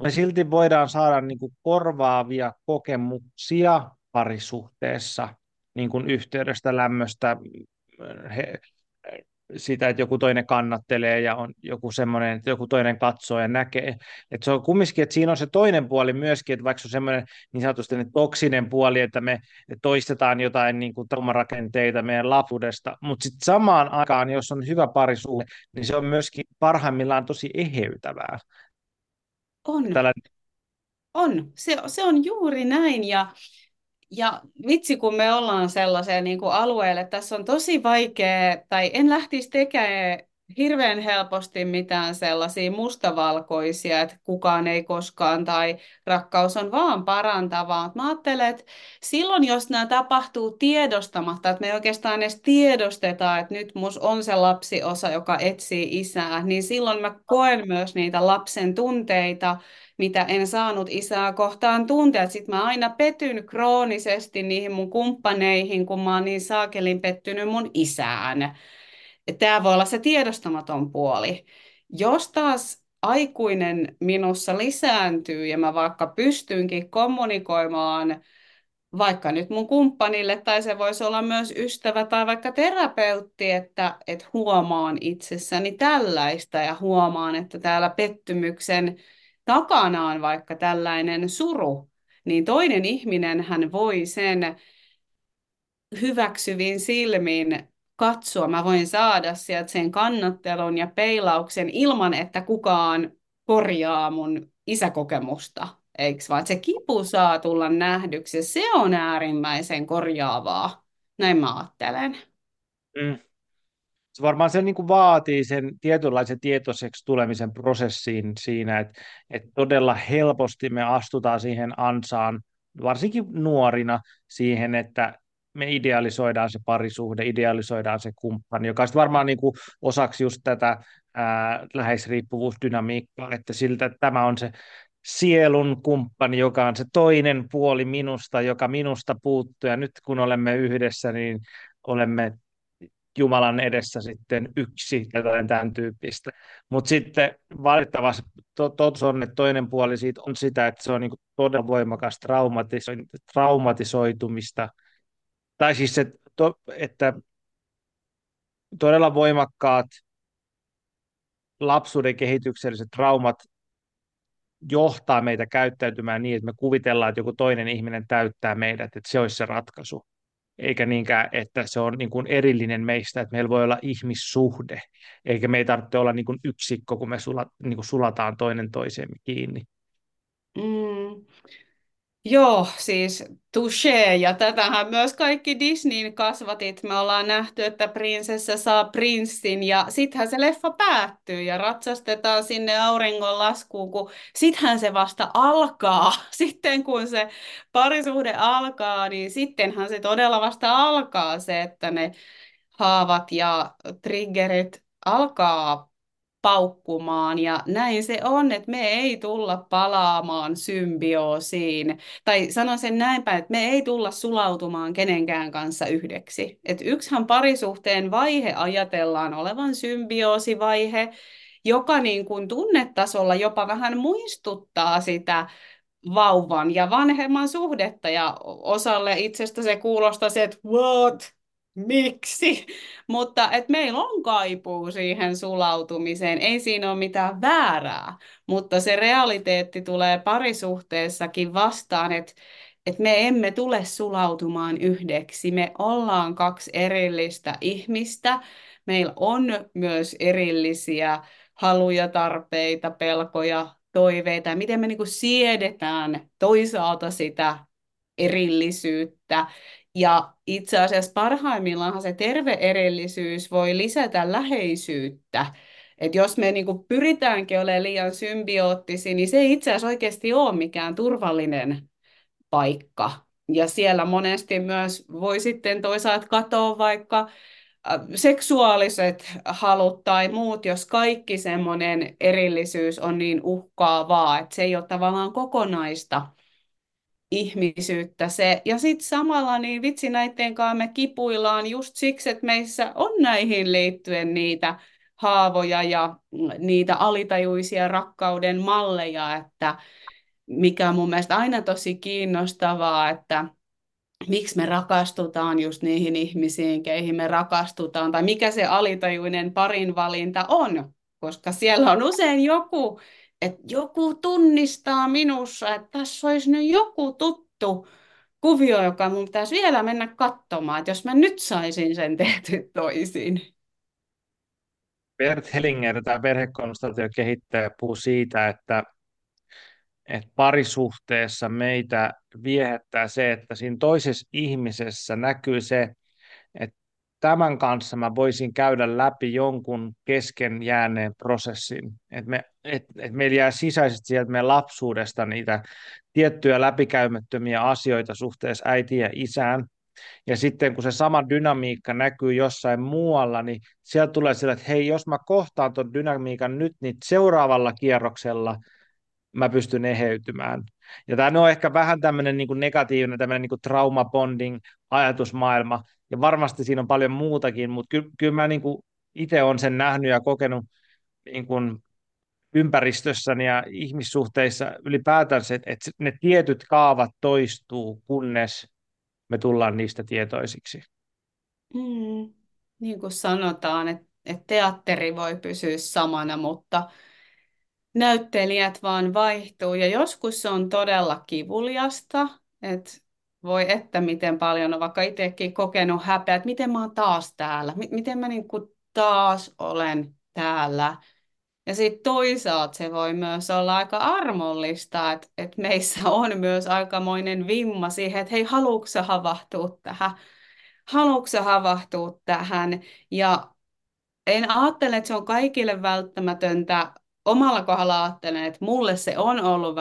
Me silti voidaan saada niin kuin korvaavia kokemuksia parisuhteessa, niin kuin yhteydestä, lämmöstä, he, sitä, että joku toinen kannattelee ja on joku semmoinen, että joku toinen katsoo ja näkee. Että se on kumminkin, että siinä on se toinen puoli myöskin, että vaikka se on semmoinen niin sanotusti toksinen puoli, että me toistetaan jotain niin kuin traumarakenteita meidän lapsuudesta, mutta sitten samaan aikaan, jos on hyvä parisuhde, niin se on myöskin parhaimmillaan tosi eheytävää. On. Tällä... On. Se, se on juuri näin ja ja vitsi, kun me ollaan sellaiseen niin kuin alueelle, tässä on tosi vaikea, tai en lähtisi tekemään hirveän helposti mitään sellaisia mustavalkoisia, että kukaan ei koskaan tai rakkaus on vaan parantavaa. Mä ajattelen, että silloin, jos nämä tapahtuu tiedostamatta, että me ei oikeastaan edes tiedosteta, että nyt mus on se lapsiosa, joka etsii isää, niin silloin mä koen myös niitä lapsen tunteita, mitä en saanut isää kohtaan tuntea. Sitten mä aina petyn kroonisesti niihin mun kumppaneihin, kun mä oon niin saakelin pettynyt mun isään. Tämä voi olla se tiedostamaton puoli. Jos taas aikuinen minussa lisääntyy ja mä vaikka pystynkin kommunikoimaan vaikka nyt mun kumppanille, tai se voisi olla myös ystävä tai vaikka terapeutti, että, että huomaan itsessäni tällaista ja huomaan, että täällä pettymyksen takana on vaikka tällainen suru, niin toinen ihminen hän voi sen hyväksyvin silmin katsoa. Mä voin saada sieltä sen kannattelun ja peilauksen ilman, että kukaan korjaa mun isäkokemusta. Eikö vaan? Se kipu saa tulla nähdyksi. Se on äärimmäisen korjaavaa. Näin mä ajattelen. Mm se varmaan se niin kuin vaatii sen tietynlaisen tietoiseksi tulemisen prosessiin siinä, että, että todella helposti me astutaan siihen ansaan, varsinkin nuorina, siihen, että me idealisoidaan se parisuhde, idealisoidaan se kumppani, joka sitten varmaan niin kuin osaksi just tätä ää, läheisriippuvuusdynamiikkaa, että siltä että tämä on se sielun kumppani, joka on se toinen puoli minusta, joka minusta puuttuu, ja nyt kun olemme yhdessä, niin olemme Jumalan edessä sitten yksi, jotain tämän tyyppistä. Mutta sitten valitettavasti totuus on, että toinen puoli siitä on sitä, että se on niin todella voimakas traumatiso- traumatisoitumista, tai siis se, to, että todella voimakkaat lapsuuden kehitykselliset traumat johtaa meitä käyttäytymään niin, että me kuvitellaan, että joku toinen ihminen täyttää meidät, että se olisi se ratkaisu. Eikä niinkään, että se on niin kuin erillinen meistä, että meillä voi olla ihmissuhde, eikä me ei tarvitse olla niin kuin yksikko, kun me niin sulataan toinen toisemme kiinni. Mm. Joo, siis touché, ja tätähän myös kaikki Disneyn kasvatit. Me ollaan nähty, että prinsessa saa prinssin, ja sittenhän se leffa päättyy, ja ratsastetaan sinne auringon laskuun, kun sittenhän se vasta alkaa. Sitten kun se parisuhde alkaa, niin sittenhän se todella vasta alkaa se, että ne haavat ja triggerit alkaa paukkumaan ja näin se on, että me ei tulla palaamaan symbioosiin. Tai sanon sen näin päin, että me ei tulla sulautumaan kenenkään kanssa yhdeksi. Et yksihän parisuhteen vaihe ajatellaan olevan symbioosivaihe, joka niin kuin tunnetasolla jopa vähän muistuttaa sitä vauvan ja vanhemman suhdetta ja osalle itsestä se kuulostaa se, että what? Miksi, mutta et meillä on kaipuu siihen sulautumiseen, ei siinä ole mitään väärää, mutta se realiteetti tulee parisuhteessakin vastaan, että et me emme tule sulautumaan yhdeksi, me ollaan kaksi erillistä ihmistä, meillä on myös erillisiä haluja, tarpeita, pelkoja, toiveita, miten me niinku siedetään toisaalta sitä erillisyyttä ja itse asiassa parhaimmillaan se terve erillisyys voi lisätä läheisyyttä. Et jos me niinku pyritäänkin olemaan liian symbioottisia, niin se ei itse asiassa oikeasti ole mikään turvallinen paikka. Ja siellä monesti myös voi sitten toisaalta katoa vaikka seksuaaliset halut tai muut, jos kaikki semmoinen erillisyys on niin uhkaavaa, että se ei ole tavallaan kokonaista ihmisyyttä se. Ja sitten samalla niin vitsi näiden kanssa me kipuillaan just siksi, että meissä on näihin liittyen niitä haavoja ja niitä alitajuisia rakkauden malleja, että mikä on mun mielestä aina tosi kiinnostavaa, että miksi me rakastutaan just niihin ihmisiin, keihin me rakastutaan, tai mikä se alitajuinen parin valinta on, koska siellä on usein joku, että joku tunnistaa minussa, että tässä olisi nyt joku tuttu kuvio, joka mun pitäisi vielä mennä katsomaan, että jos mä nyt saisin sen tehty toisin. Bert Hellinger, tämä perhekonsultaatio kehittäjä, puhuu siitä, että, että parisuhteessa meitä viehättää se, että siinä toisessa ihmisessä näkyy se, että tämän kanssa mä voisin käydä läpi jonkun kesken jääneen prosessin. Että me, et, et meillä jää sisäisesti sieltä meidän lapsuudesta niitä tiettyjä läpikäymättömiä asioita suhteessa äitiin ja isään. Ja sitten kun se sama dynamiikka näkyy jossain muualla, niin sieltä tulee sillä, että hei, jos mä kohtaan tuon dynamiikan nyt, niin seuraavalla kierroksella mä pystyn eheytymään. Ja tämä on ehkä vähän tämmöinen niin negatiivinen tämmöinen niin trauma-bonding ajatusmaailma, ja varmasti siinä on paljon muutakin, mutta ky- kyllä mä niin itse olen sen nähnyt ja kokenut niin kuin ympäristössäni ja ihmissuhteissa ylipäätään se, että ne tietyt kaavat toistuu, kunnes me tullaan niistä tietoisiksi. Mm, niin kuin sanotaan, että, että teatteri voi pysyä samana, mutta näyttelijät vaan vaihtuu ja joskus se on todella kivuliasta, että voi että miten paljon on vaikka itsekin kokenut häpeä, että miten mä oon taas täällä, miten mä niin kuin taas olen täällä. Ja sitten toisaalta se voi myös olla aika armollista, että, että meissä on myös aikamoinen vimma siihen, että hei, haluatko havahtua tähän? Haluatko havahtua tähän? Ja en ajattele, että se on kaikille välttämätöntä omalla kohdalla ajattelen, että mulle se on ollut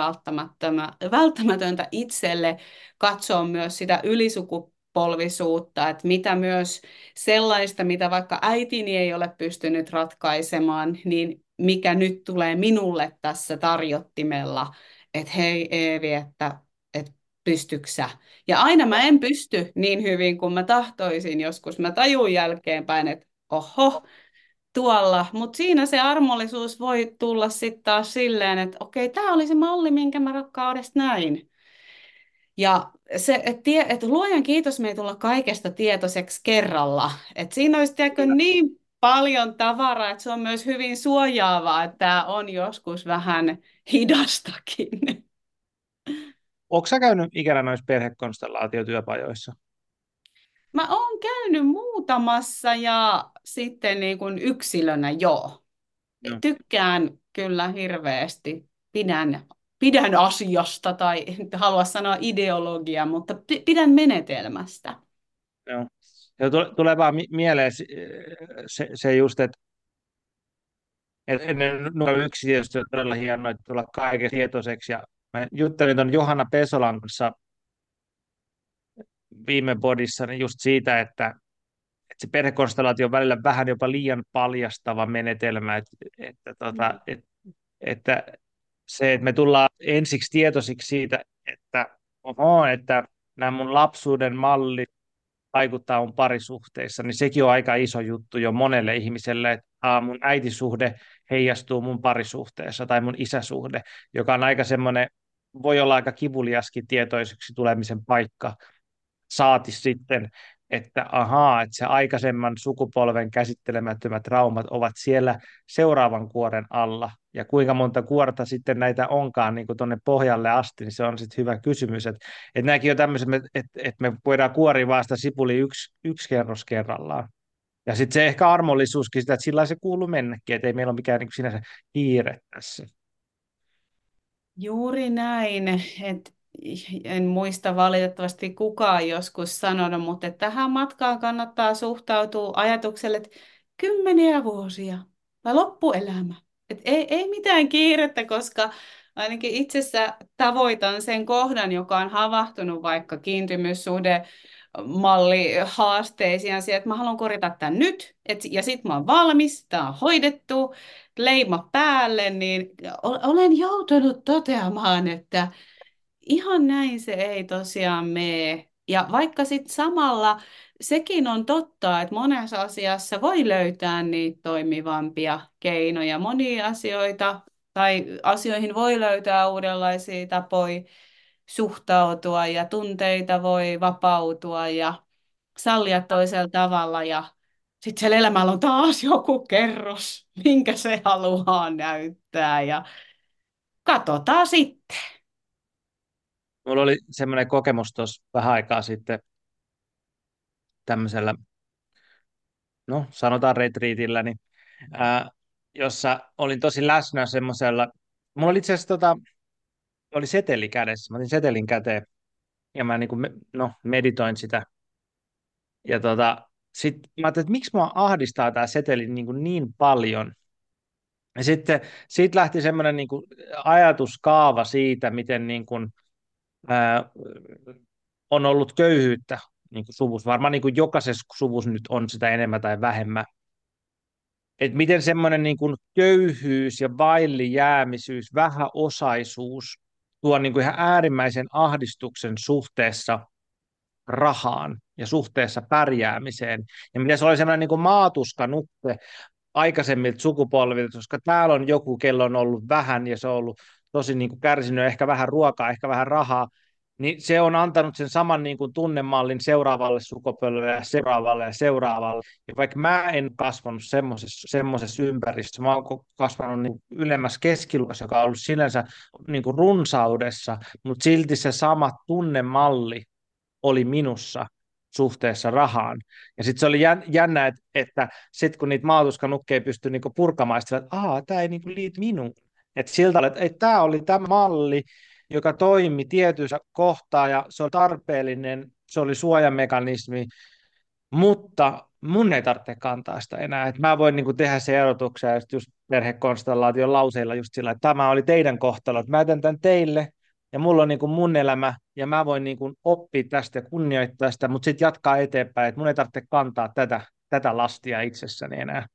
välttämätöntä itselle katsoa myös sitä sukupolvisuutta, että mitä myös sellaista, mitä vaikka äitini ei ole pystynyt ratkaisemaan, niin mikä nyt tulee minulle tässä tarjottimella, että hei Eevi, että, että pystyksä. Ja aina mä en pysty niin hyvin kuin mä tahtoisin joskus. Mä tajun jälkeenpäin, että oho, tuolla, mutta siinä se armollisuus voi tulla sitten taas silleen, että okei, tämä oli se malli, minkä mä rakkaudesta näin. Ja se, että et luojan kiitos, me ei tulla kaikesta tietoiseksi kerralla. Et siinä olisi tiedätkö, niin paljon tavaraa, että se on myös hyvin suojaavaa, että tämä on joskus vähän hidastakin. Onko sä käynyt ikänä noissa perhekonstellaatiotyöpajoissa? Mä oon käynyt muutamassa ja sitten niin kuin yksilönä joo. No. Tykkään kyllä hirveästi, pidän, pidän asiasta tai halua sanoa ideologia, mutta pidän menetelmästä. Joo. Ja tulee vaan mieleen se, se just, että et ennen numero yksi tietysti on todella hienoa, että tulla kaiken tietoiseksi. Ja mä juttelin tuon Johanna Pesolan kanssa viime bodissa niin just siitä, että, että se perhekonstellaatio on välillä vähän jopa liian paljastava menetelmä, että, että, tota, että, että se, että me tullaan ensiksi tietoisiksi siitä, että, oho, että nämä mun lapsuuden mallit vaikuttaa mun parisuhteissa, niin sekin on aika iso juttu jo monelle ihmiselle, että aa, mun äitisuhde heijastuu mun parisuhteessa tai mun isäsuhde, joka on aika semmoinen, voi olla aika kivuliaskin tietoiseksi tulemisen paikka, saati sitten, että ahaa, että se aikaisemman sukupolven käsittelemättömät traumat ovat siellä seuraavan kuoren alla. Ja kuinka monta kuorta sitten näitä onkaan niin tuonne pohjalle asti, niin se on sitten hyvä kysymys. Että, että nämäkin on tämmöiset, että, että me voidaan kuori vasta sipuli yksi, yksi kerros kerrallaan. Ja sitten se ehkä armollisuuskin sitä, että sillä se kuuluu mennäkin, että ei meillä ole mikään niin sinänsä kiire tässä. Juuri näin, että en muista valitettavasti kukaan joskus sanonut, mutta tähän matkaan kannattaa suhtautua ajatukselle, että kymmeniä vuosia vai loppuelämä. Et ei, ei mitään kiirettä, koska ainakin itsessä tavoitan sen kohdan, joka on havahtunut vaikka kiintymyssuhde malli haasteisiin siihen, että mä haluan korjata tämän nyt, et, ja sitten mä oon valmis, tämä on hoidettu, leima päälle, niin olen joutunut toteamaan, että ihan näin se ei tosiaan mene. Ja vaikka sitten samalla sekin on totta, että monessa asiassa voi löytää niitä toimivampia keinoja. Monia asioita tai asioihin voi löytää uudenlaisia tapoja suhtautua ja tunteita voi vapautua ja sallia toisella tavalla ja sitten siellä elämällä on taas joku kerros, minkä se haluaa näyttää ja katsotaan sitten. Mulla oli semmoinen kokemus tuossa vähän aikaa sitten tämmöisellä, no sanotaan retriitillä, niin, ää, jossa olin tosi läsnä semmoisella, mulla oli itse asiassa tota, oli seteli kädessä, mä otin setelin käteen ja mä niin kuin, no, meditoin sitä. Ja tota, sitten mä ajattelin, että miksi mua ahdistaa tämä seteli niin, kuin niin paljon. Ja sitten siitä lähti semmoinen niin ajatuskaava siitä, miten niin kuin, ää, on ollut köyhyyttä niin kuin suvussa. Varmaan niin kuin jokaisessa suvussa nyt on sitä enemmän tai vähemmän. Et miten semmoinen niin kuin köyhyys ja vaillijäämisyys, vähäosaisuus tuo niin kuin ihan äärimmäisen ahdistuksen suhteessa rahaan ja suhteessa pärjäämiseen. Ja miten se oli semmoinen niin kuin maatuskanukke aikaisemmilta sukupolvilta, koska täällä on joku, kello on ollut vähän ja se on ollut tosi niin kuin kärsinyt ehkä vähän ruokaa, ehkä vähän rahaa, niin se on antanut sen saman niin kuin tunnemallin seuraavalle sukupolvelle ja seuraavalle ja seuraavalle. Ja vaikka mä en kasvanut semmoisessa, semmoisessa ympäristössä, mä oon kasvanut niin ylemmässä keskiluokassa, joka on ollut sinänsä niin kuin runsaudessa, mutta silti se sama tunnemalli oli minussa suhteessa rahaan. Ja sitten se oli jännä, että, että sitten kun niitä maatuskanukkeja ei pysty niinku purkamaan, että tämä ei niinku liity minuun. Että siltä, että, että tämä oli tämä malli, joka toimi tietyissä kohtaa ja se oli tarpeellinen, se oli suojamekanismi, mutta mun ei tarvitse kantaa sitä enää. Et mä voin niinku tehdä se erotuksen just, just perhekonstellaation lauseilla just sillä, että tämä oli teidän kohtalot. Mä jätän tämän teille, ja mulla on niin kuin mun elämä, ja mä voin niin kuin oppia tästä ja kunnioittaa sitä, mutta sitten jatkaa eteenpäin, että mun ei tarvitse kantaa tätä, tätä lastia itsessäni enää.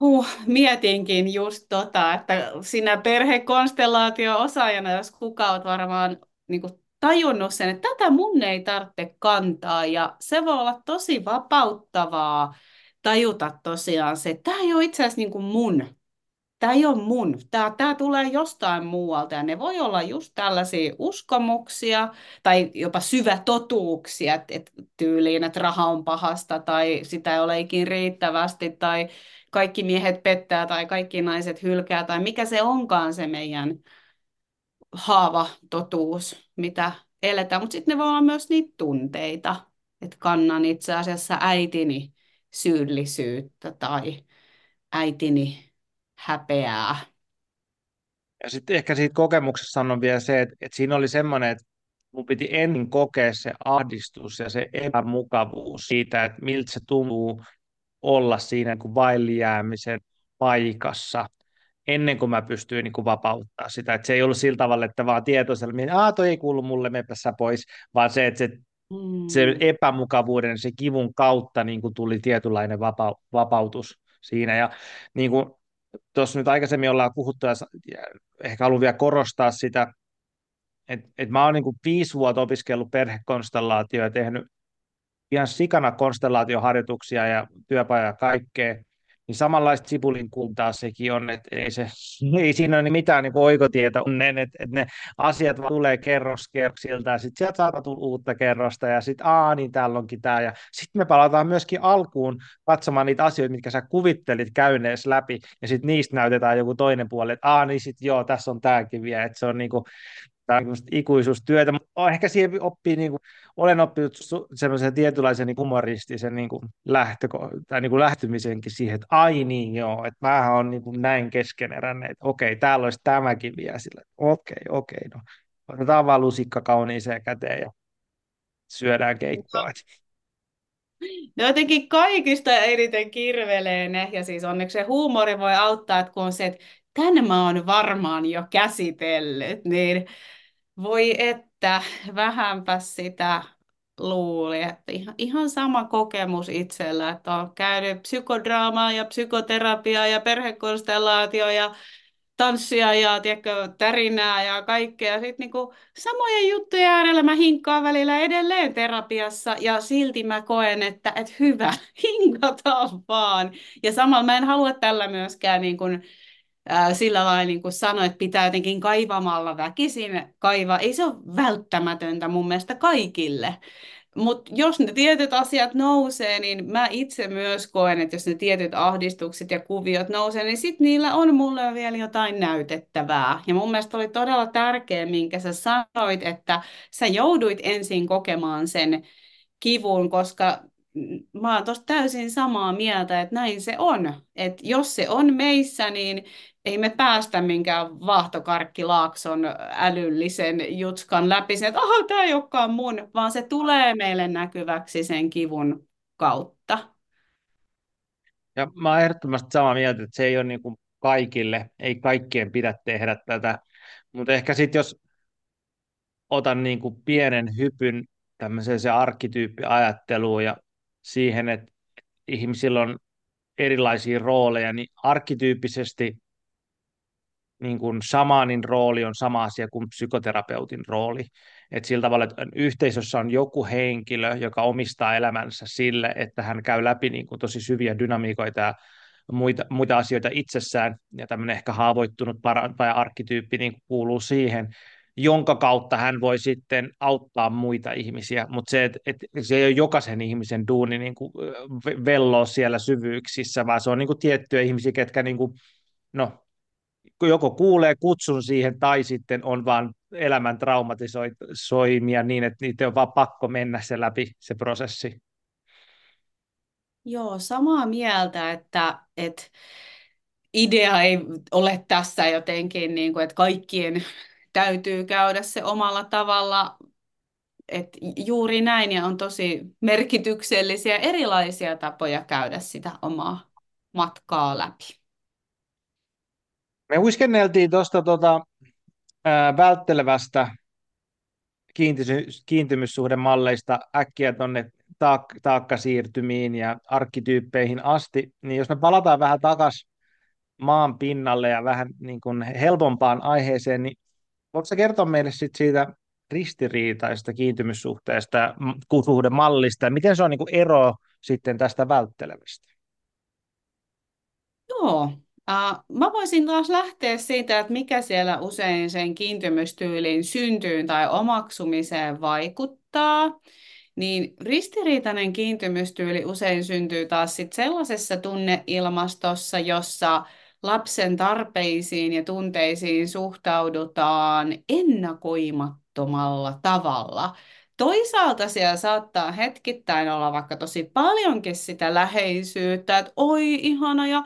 Huh, mietinkin just tota, että sinä perhekonstellaatio-osaajana, jos kuka olet varmaan niin kuin tajunnut sen, että tätä mun ei tarvitse kantaa, ja se voi olla tosi vapauttavaa tajuta tosiaan se, että tämä ei ole itse asiassa niin kuin mun, tämä ei ole mun, tämä, tämä tulee jostain muualta, ja ne voi olla just tällaisia uskomuksia, tai jopa syvätotuuksia, että, että tyyliin, että raha on pahasta, tai sitä ei ole ikin riittävästi, tai kaikki miehet pettää tai kaikki naiset hylkää tai mikä se onkaan se meidän haava totuus, mitä eletään. Mutta sitten ne voi olla myös niitä tunteita, että kannan itse asiassa äitini syyllisyyttä tai äitini häpeää. Ja sitten ehkä siitä kokemuksessa sanon vielä se, että, että siinä oli semmoinen, että mun piti ennen kokea se ahdistus ja se epämukavuus siitä, että miltä se tuntuu olla siinä niin kuin vaille jäämisen paikassa ennen kuin mä pystyin niin kuin vapauttaa sitä. Että se ei ollut sillä tavalla, että vaan tietoisella, että Aa, toi ei kuulu mulle, mepässä pois, vaan se, että se, mm. se epämukavuuden, se kivun kautta niin kuin tuli tietynlainen vapa, vapautus siinä. Ja niin kuin tuossa nyt aikaisemmin ollaan puhuttu, ja ehkä haluan vielä korostaa sitä, että, että mä oon niin kuin viisi vuotta opiskellut perhekonstellaatioa ja tehnyt ihan sikana konstellaatioharjoituksia ja työpaja ja kaikkea, niin samanlaista sipulin kultaa sekin on, että ei, se, ei siinä ole mitään niin oikotietä onnen, että, että ne asiat vaan tulee kerros kerroksilta ja sitten sieltä saattaa tulla uutta kerrosta ja sitten aa niin täällä onkin tämä ja sitten me palataan myöskin alkuun katsomaan niitä asioita, mitkä sä kuvittelit käynees läpi ja sitten niistä näytetään joku toinen puoli, että aa niin sitten joo tässä on tämäkin vielä, että se on niin kuin, on ikuisuustyötä, mutta ehkä siihen oppii, niin kuin, olen oppinut semmoisen tietynlaisen niin humoristisen niin kuin lähtö, tai niin kuin lähtymisenkin siihen, että ai niin joo, että mä oon niin kuin näin keskeneräinen, että okei, täällä olisi tämäkin vielä sillä, okei, okei, no otetaan vaan lusikka kauniiseen käteen ja syödään keittoa. No jotenkin kaikista eniten kirvelee ne, ja siis onneksi se huumori voi auttaa, että kun on se, että tänne mä oon varmaan jo käsitellyt, niin voi että, vähänpä sitä luuli, että ihan, sama kokemus itsellä, että on käynyt psykodraamaa ja psykoterapiaa ja perhekonstellaatio ja tanssia ja tiedätkö, tärinää ja kaikkea. Sitten niinku, samojen juttujen äärellä mä hinkkaan välillä edelleen terapiassa ja silti mä koen, että et hyvä, hinkataan vaan. Ja samalla mä en halua tällä myöskään niin kuin, sillä lailla niin kuin sanoin, että pitää jotenkin kaivamalla väkisin kaivaa. Ei se ole välttämätöntä mun mielestä kaikille. Mutta jos ne tietyt asiat nousee, niin mä itse myös koen, että jos ne tietyt ahdistukset ja kuviot nousee, niin sitten niillä on mulle vielä jotain näytettävää. Ja mun mielestä oli todella tärkeä, minkä sä sanoit, että sä jouduit ensin kokemaan sen kivun, koska mä oon tosta täysin samaa mieltä, että näin se on. Että jos se on meissä, niin ei me päästä minkään vaahtokarkkilaakson älyllisen jutskan läpi sen, että aha, tämä ei olekaan mun, vaan se tulee meille näkyväksi sen kivun kautta. Ja mä oon ehdottomasti samaa mieltä, että se ei ole niin kuin kaikille, ei kaikkien pidä tehdä tätä, mutta ehkä sitten jos otan niin kuin pienen hypyn tämmöiseen se arkkityyppiajatteluun ja siihen, että ihmisillä on erilaisia rooleja, niin arkkityyppisesti niin kuin samanin rooli on sama asia kuin psykoterapeutin rooli. Et sillä tavalla, että yhteisössä on joku henkilö, joka omistaa elämänsä sille, että hän käy läpi niin kuin tosi syviä dynamiikoita ja muita, muita asioita itsessään, ja tämmöinen ehkä haavoittunut parantaja arkkityyppi niin kuuluu siihen, jonka kautta hän voi sitten auttaa muita ihmisiä, mutta se, se ei ole jokaisen ihmisen duuni niin kuin velloa siellä syvyyksissä, vaan se on niin kuin tiettyjä ihmisiä, ketkä niin kuin, no, joko kuulee kutsun siihen tai sitten on vaan elämän traumatisoimia niin, että niitä on vaan pakko mennä se läpi se prosessi. Joo, samaa mieltä, että, että idea ei ole tässä jotenkin, niin kuin, että kaikkien täytyy käydä se omalla tavalla, että juuri näin ja on tosi merkityksellisiä erilaisia tapoja käydä sitä omaa matkaa läpi. Me uiskenneltiin tuosta tota, välttelevästä kiintymyssuhdemalleista äkkiä tuonne taak- taakkasiirtymiin ja arkkityyppeihin asti, niin jos me palataan vähän takaisin maan pinnalle ja vähän niin kuin helpompaan aiheeseen, niin voitko kertoa meille sit siitä ristiriitaisesta kiintymyssuhteesta, suhdemallista, miten se on niin kuin ero sitten tästä välttelevästä? Joo, uh, mä voisin taas lähteä siitä, että mikä siellä usein sen kiintymystyyliin syntyyn tai omaksumiseen vaikuttaa. Niin ristiriitainen kiintymystyyli usein syntyy taas sit sellaisessa tunneilmastossa, jossa lapsen tarpeisiin ja tunteisiin suhtaudutaan ennakoimattomalla tavalla. Toisaalta siellä saattaa hetkittäin olla vaikka tosi paljonkin sitä läheisyyttä, että oi ihana ja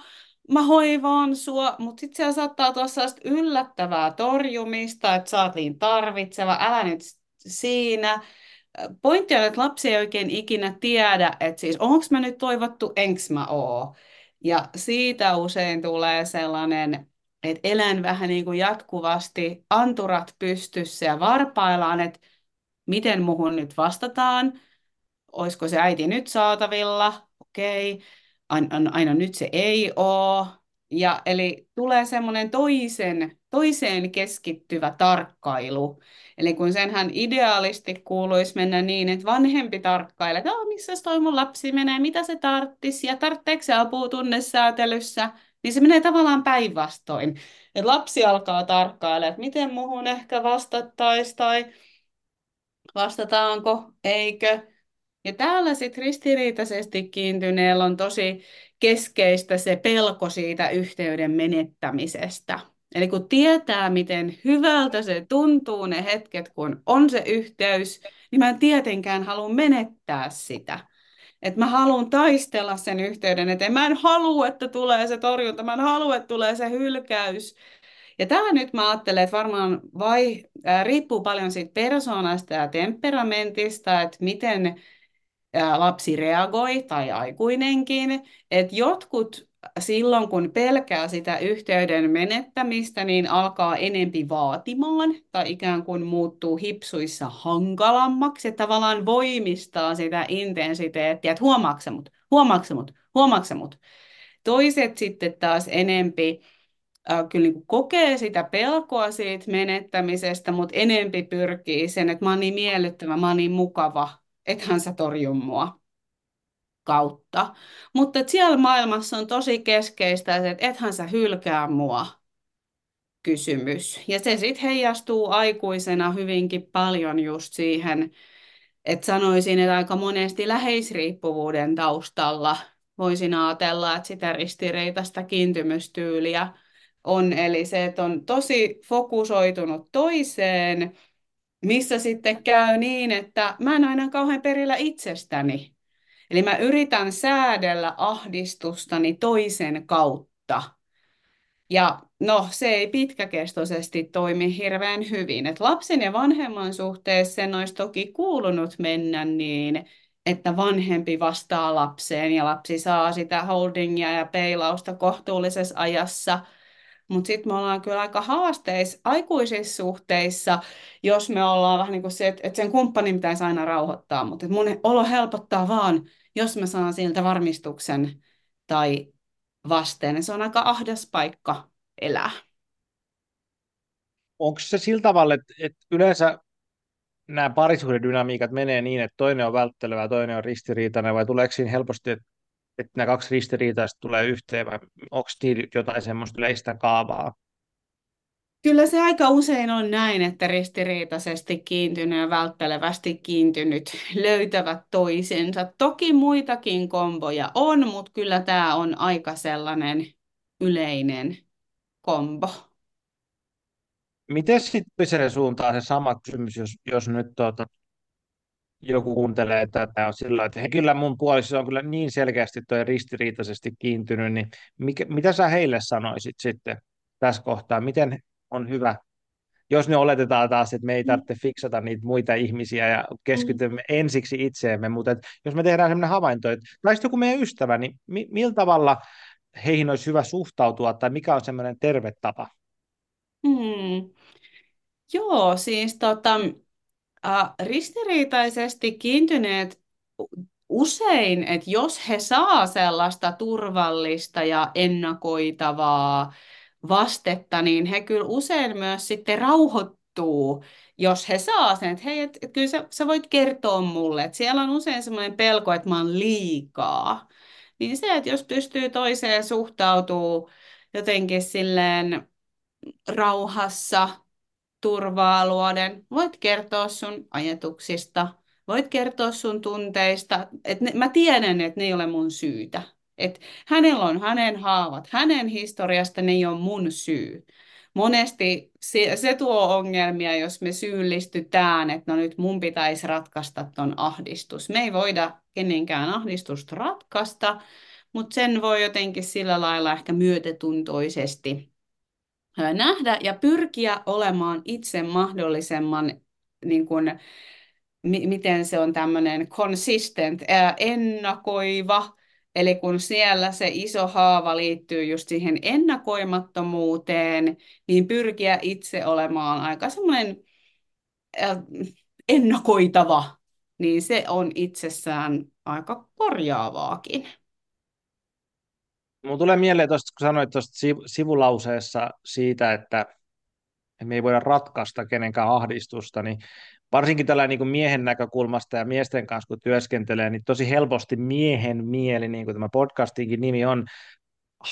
mä hoivaan sua, mutta sitten siellä saattaa tuossa yllättävää torjumista, että sä oot niin tarvitseva, älä nyt siinä. Pointti on, että lapsi ei oikein ikinä tiedä, että siis onko mä nyt toivottu, enks mä oo. Ja siitä usein tulee sellainen, että elän vähän niin kuin jatkuvasti anturat pystyssä ja varpaillaan, että miten muhun nyt vastataan, olisiko se äiti nyt saatavilla, okei, okay aina, aina nyt se ei ole. Ja, eli tulee semmoinen toisen, toiseen keskittyvä tarkkailu. Eli kun senhän ideaalisti kuuluisi mennä niin, että vanhempi tarkkailee, että missä toi mun lapsi menee, mitä se tarttisi ja tarvitseeko se apua tunnesäätelyssä, niin se menee tavallaan päinvastoin. Että lapsi alkaa tarkkailla, että miten muhun ehkä vastattaisi tai vastataanko, eikö. Ja täällä sitten ristiriitaisesti kiintyneellä on tosi keskeistä se pelko siitä yhteyden menettämisestä. Eli kun tietää, miten hyvältä se tuntuu ne hetket, kun on se yhteys, niin mä en tietenkään halua menettää sitä. Että mä haluan taistella sen yhteyden eteen. Mä en halua, että tulee se torjunta, mä en halua, että tulee se hylkäys. Ja tämä nyt mä ajattelen, että varmaan vai, äh, riippuu paljon siitä persoonasta ja temperamentista, että miten lapsi reagoi tai aikuinenkin, että jotkut silloin kun pelkää sitä yhteyden menettämistä, niin alkaa enempi vaatimaan tai ikään kuin muuttuu hipsuissa hankalammaksi, että tavallaan voimistaa sitä intensiteettiä, että huomaakse mut, huomaakse mut, huomaakse mut. Toiset sitten taas enempi äh, kyllä niin kokee sitä pelkoa siitä menettämisestä, mutta enempi pyrkii sen, että mä oon niin miellyttävä, mä oon niin mukava, ethän sä torju mua kautta. Mutta siellä maailmassa on tosi keskeistä, että ethän sä hylkää mua kysymys. Ja se sitten heijastuu aikuisena hyvinkin paljon just siihen, että sanoisin, että aika monesti läheisriippuvuuden taustalla voisin ajatella, että sitä ristiriitaista kiintymystyyliä on. Eli se, että on tosi fokusoitunut toiseen, missä sitten käy niin, että mä en aina kauhean perillä itsestäni. Eli mä yritän säädellä ahdistustani toisen kautta. Ja no, se ei pitkäkestoisesti toimi hirveän hyvin. Et lapsen ja vanhemman suhteessa sen olisi toki kuulunut mennä niin, että vanhempi vastaa lapseen ja lapsi saa sitä holdingia ja peilausta kohtuullisessa ajassa – mutta sitten me ollaan kyllä aika haasteissa aikuisissa suhteissa, jos me ollaan vähän niin kuin se, että, että sen kumppanin pitäisi aina rauhoittaa, mutta mun olo helpottaa vaan, jos mä saan siltä varmistuksen tai vasteen. Se on aika ahdas paikka elää. Onko se sillä tavalla, että, että yleensä nämä parisuhdedynamiikat menee niin, että toinen on välttelevä ja toinen on ristiriitainen, vai tuleeko siinä helposti, että, että nämä kaksi ristiriitaista tulee yhteen, vai onko niillä jotain semmoista yleistä kaavaa? Kyllä se aika usein on näin, että ristiriitaisesti kiintynyt ja välttelevästi kiintynyt löytävät toisensa. Toki muitakin komboja on, mutta kyllä tämä on aika sellainen yleinen kombo. Miten sitten sen suuntaan se sama kysymys, jos, jos nyt tuota, joku kuuntelee tätä on sillä että he, kyllä mun puoliso on kyllä niin selkeästi toi ristiriitaisesti kiintynyt, niin mikä, mitä sä heille sanoisit sitten tässä kohtaa? Miten on hyvä, jos ne oletetaan taas, että me ei tarvitse fiksata niitä muita ihmisiä ja keskitymme mm. ensiksi itseemme, mutta että jos me tehdään sellainen havainto, että tai joku meidän ystävä, niin mi, millä tavalla heihin olisi hyvä suhtautua tai mikä on semmoinen terve tapa? Hmm. Joo, siis tota, äh, ristiriitaisesti kiintyneet usein, että jos he saa sellaista turvallista ja ennakoitavaa vastetta, niin he kyllä usein myös sitten rauhoittuu, jos he saa sen, että hei, et, et kyllä sä, sä voit kertoa mulle, että siellä on usein semmoinen pelko, että mä oon liikaa. Niin se, että jos pystyy toiseen suhtautuu jotenkin silleen rauhassa, turvaa luoden, voit kertoa sun ajatuksista, voit kertoa sun tunteista, että mä tiedän, että ne ei ole mun syytä. Että hänellä on hänen haavat, hänen historiasta ne ei ole mun syy. Monesti se, se tuo ongelmia, jos me syyllistytään, että no nyt mun pitäisi ratkaista ton ahdistus. Me ei voida kenenkään ahdistusta ratkaista, mutta sen voi jotenkin sillä lailla ehkä myötätuntoisesti nähdä ja pyrkiä olemaan itse mahdollisimman niin kuin, mi- miten se on tämmöinen consistent, ennakoiva, eli kun siellä se iso haava liittyy just siihen ennakoimattomuuteen, niin pyrkiä itse olemaan aika semmoinen ää, ennakoitava, niin se on itsessään aika korjaavaakin. Mulla tulee mieleen tuosta, kun sanoit tuosta sivulauseessa siitä, että me ei voida ratkaista kenenkään ahdistusta, niin varsinkin tällä niin miehen näkökulmasta ja miesten kanssa kun työskentelee, niin tosi helposti miehen mieli, niin kuin tämä podcastinkin nimi on,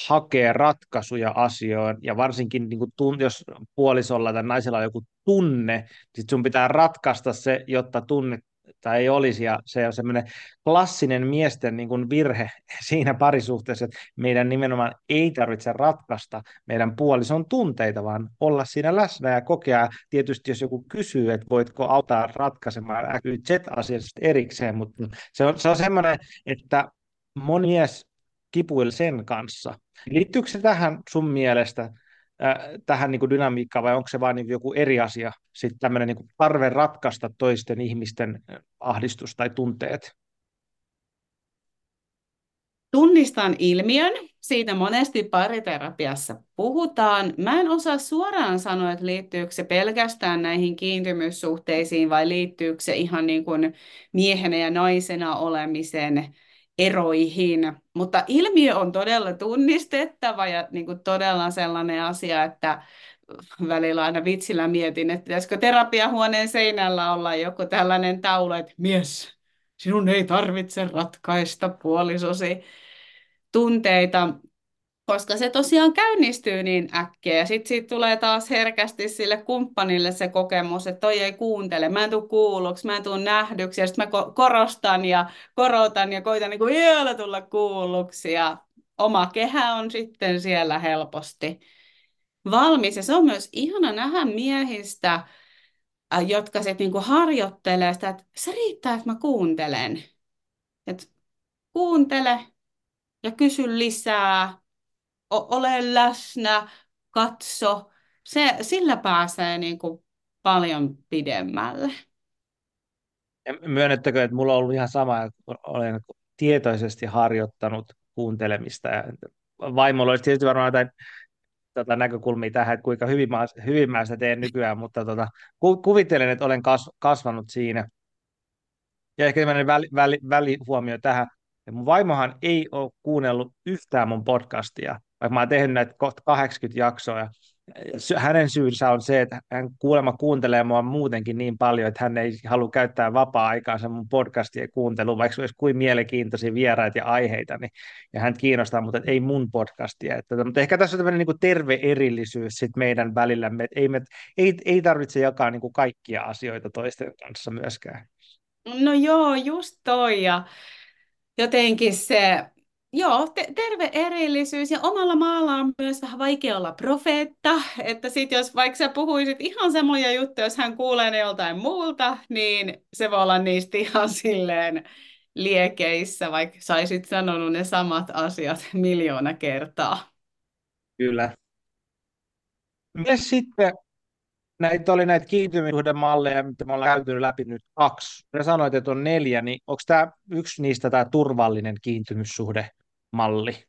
hakee ratkaisuja asioihin, ja varsinkin niin kuin tun, jos puolisolla tai naisella on joku tunne, niin sun pitää ratkaista se, jotta tunne tai ei olisi, ja se on semmoinen klassinen miesten niin kuin virhe siinä parisuhteessa, että meidän nimenomaan ei tarvitse ratkaista meidän puolison tunteita, vaan olla siinä läsnä ja kokea, tietysti jos joku kysyy, että voitko auttaa ratkaisemaan Z-asiasta erikseen, mutta se on, se on semmoinen, että moni mies kipuilla sen kanssa. Liittyykö se tähän sun mielestä, tähän niin kuin dynamiikkaan vai onko se vain niin joku eri asia, sitten tämmöinen niin tarve ratkaista toisten ihmisten ahdistus tai tunteet? Tunnistan ilmiön, siitä monesti pariterapiassa puhutaan. Mä en osaa suoraan sanoa, että liittyykö se pelkästään näihin kiintymyssuhteisiin vai liittyykö se ihan niin kuin miehenä ja naisena olemisen eroihin. Mutta ilmiö on todella tunnistettava ja niin kuin todella sellainen asia, että välillä aina vitsillä mietin, että pitäisikö terapiahuoneen seinällä olla joku tällainen taulu, että mies, sinun ei tarvitse ratkaista puolisosi tunteita, koska se tosiaan käynnistyy niin äkkiä. Ja sitten siitä tulee taas herkästi sille kumppanille se kokemus, että toi ei kuuntele, mä en tule kuulluksi, mä en tule nähdyksi. Ja sitten mä korostan ja korotan ja koitan niin vielä tulla kuulluksi. Ja oma kehä on sitten siellä helposti valmis. Ja se on myös ihana nähdä miehistä, jotka sitten niinku harjoittelee sitä, että se riittää, että mä kuuntelen. Et kuuntele ja kysy lisää ole läsnä, katso. Se, sillä pääsee niin kuin paljon pidemmälle. Myönnettäkö, että mulla on ollut ihan sama, että olen tietoisesti harjoittanut kuuntelemista. Ja vaimolla olisi tietysti varmaan jotain tota, näkökulmia tähän, että kuinka hyvin mä, hyvin mä sitä teen nykyään, mutta tota, ku, kuvittelen, että olen kas, kasvanut siinä. Ja ehkä tämmöinen väli, väli, välihuomio tähän, että mun vaimohan ei ole kuunnellut yhtään mun podcastia, vaikka mä oon tehnyt näitä kohta 80 jaksoa, ja hänen syynsä on se, että hän kuulemma kuuntelee mua muutenkin niin paljon, että hän ei halua käyttää vapaa-aikaansa mun podcastien kuunteluun, vaikka olisi kuin mielenkiintoisia vieraita ja aiheita, niin, ja hän kiinnostaa, mutta ei mun podcastia. Että, mutta ehkä tässä on tämmöinen niin terve erillisyys sit meidän välillämme, että ei, me, ei, ei tarvitse jakaa niin kuin kaikkia asioita toisten kanssa myöskään. No joo, just toi, ja jotenkin se Joo, te- terve erillisyys ja omalla maalla on myös vähän vaikea olla profeetta, että sit jos vaikka sä puhuisit ihan samoja juttuja, jos hän kuulee ne joltain muulta, niin se voi olla niistä ihan silleen liekeissä, vaikka saisit sanonut ne samat asiat miljoona kertaa. Kyllä. Miten sitten näitä oli näitä kiintymyssuhdemalleja, mitä me ollaan käyty läpi nyt kaksi. Ja sanoit, että on neljä, niin onko tämä yksi niistä tämä turvallinen kiintymyssuhdemalli?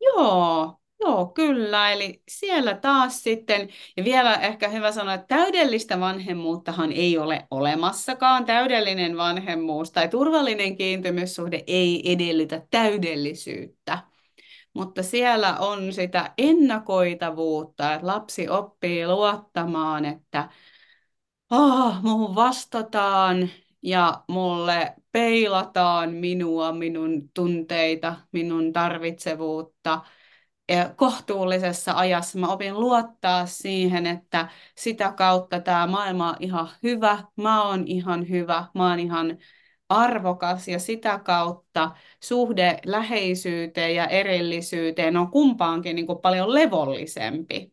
Joo, Joo, kyllä. Eli siellä taas sitten, ja vielä ehkä hyvä sanoa, että täydellistä vanhemmuuttahan ei ole olemassakaan. Täydellinen vanhemmuus tai turvallinen kiintymyssuhde ei edellytä täydellisyyttä. Mutta siellä on sitä ennakoitavuutta, että lapsi oppii luottamaan, että oh, muuhun vastataan ja mulle peilataan minua, minun tunteita, minun tarvitsevuutta kohtuullisessa ajassa. Mä opin luottaa siihen, että sitä kautta tämä maailma on ihan hyvä, mä oon ihan hyvä, mä oon ihan arvokas ja sitä kautta suhde läheisyyteen ja erillisyyteen on kumpaankin niin kuin paljon levollisempi.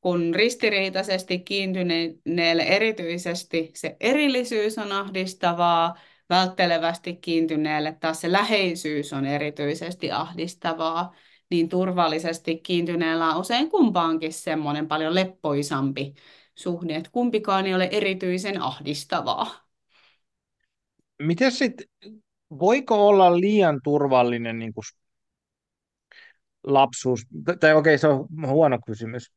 Kun ristiriitaisesti kiintyneelle erityisesti se erillisyys on ahdistavaa, välttelevästi kiintyneelle taas se läheisyys on erityisesti ahdistavaa, niin turvallisesti kiintyneellä on usein kumpaankin semmoinen paljon leppoisampi suhde, että kumpikaan ei ole erityisen ahdistavaa. Miten sitten, voiko olla liian turvallinen niin kuin lapsuus, tai okei, okay, se on huono kysymys.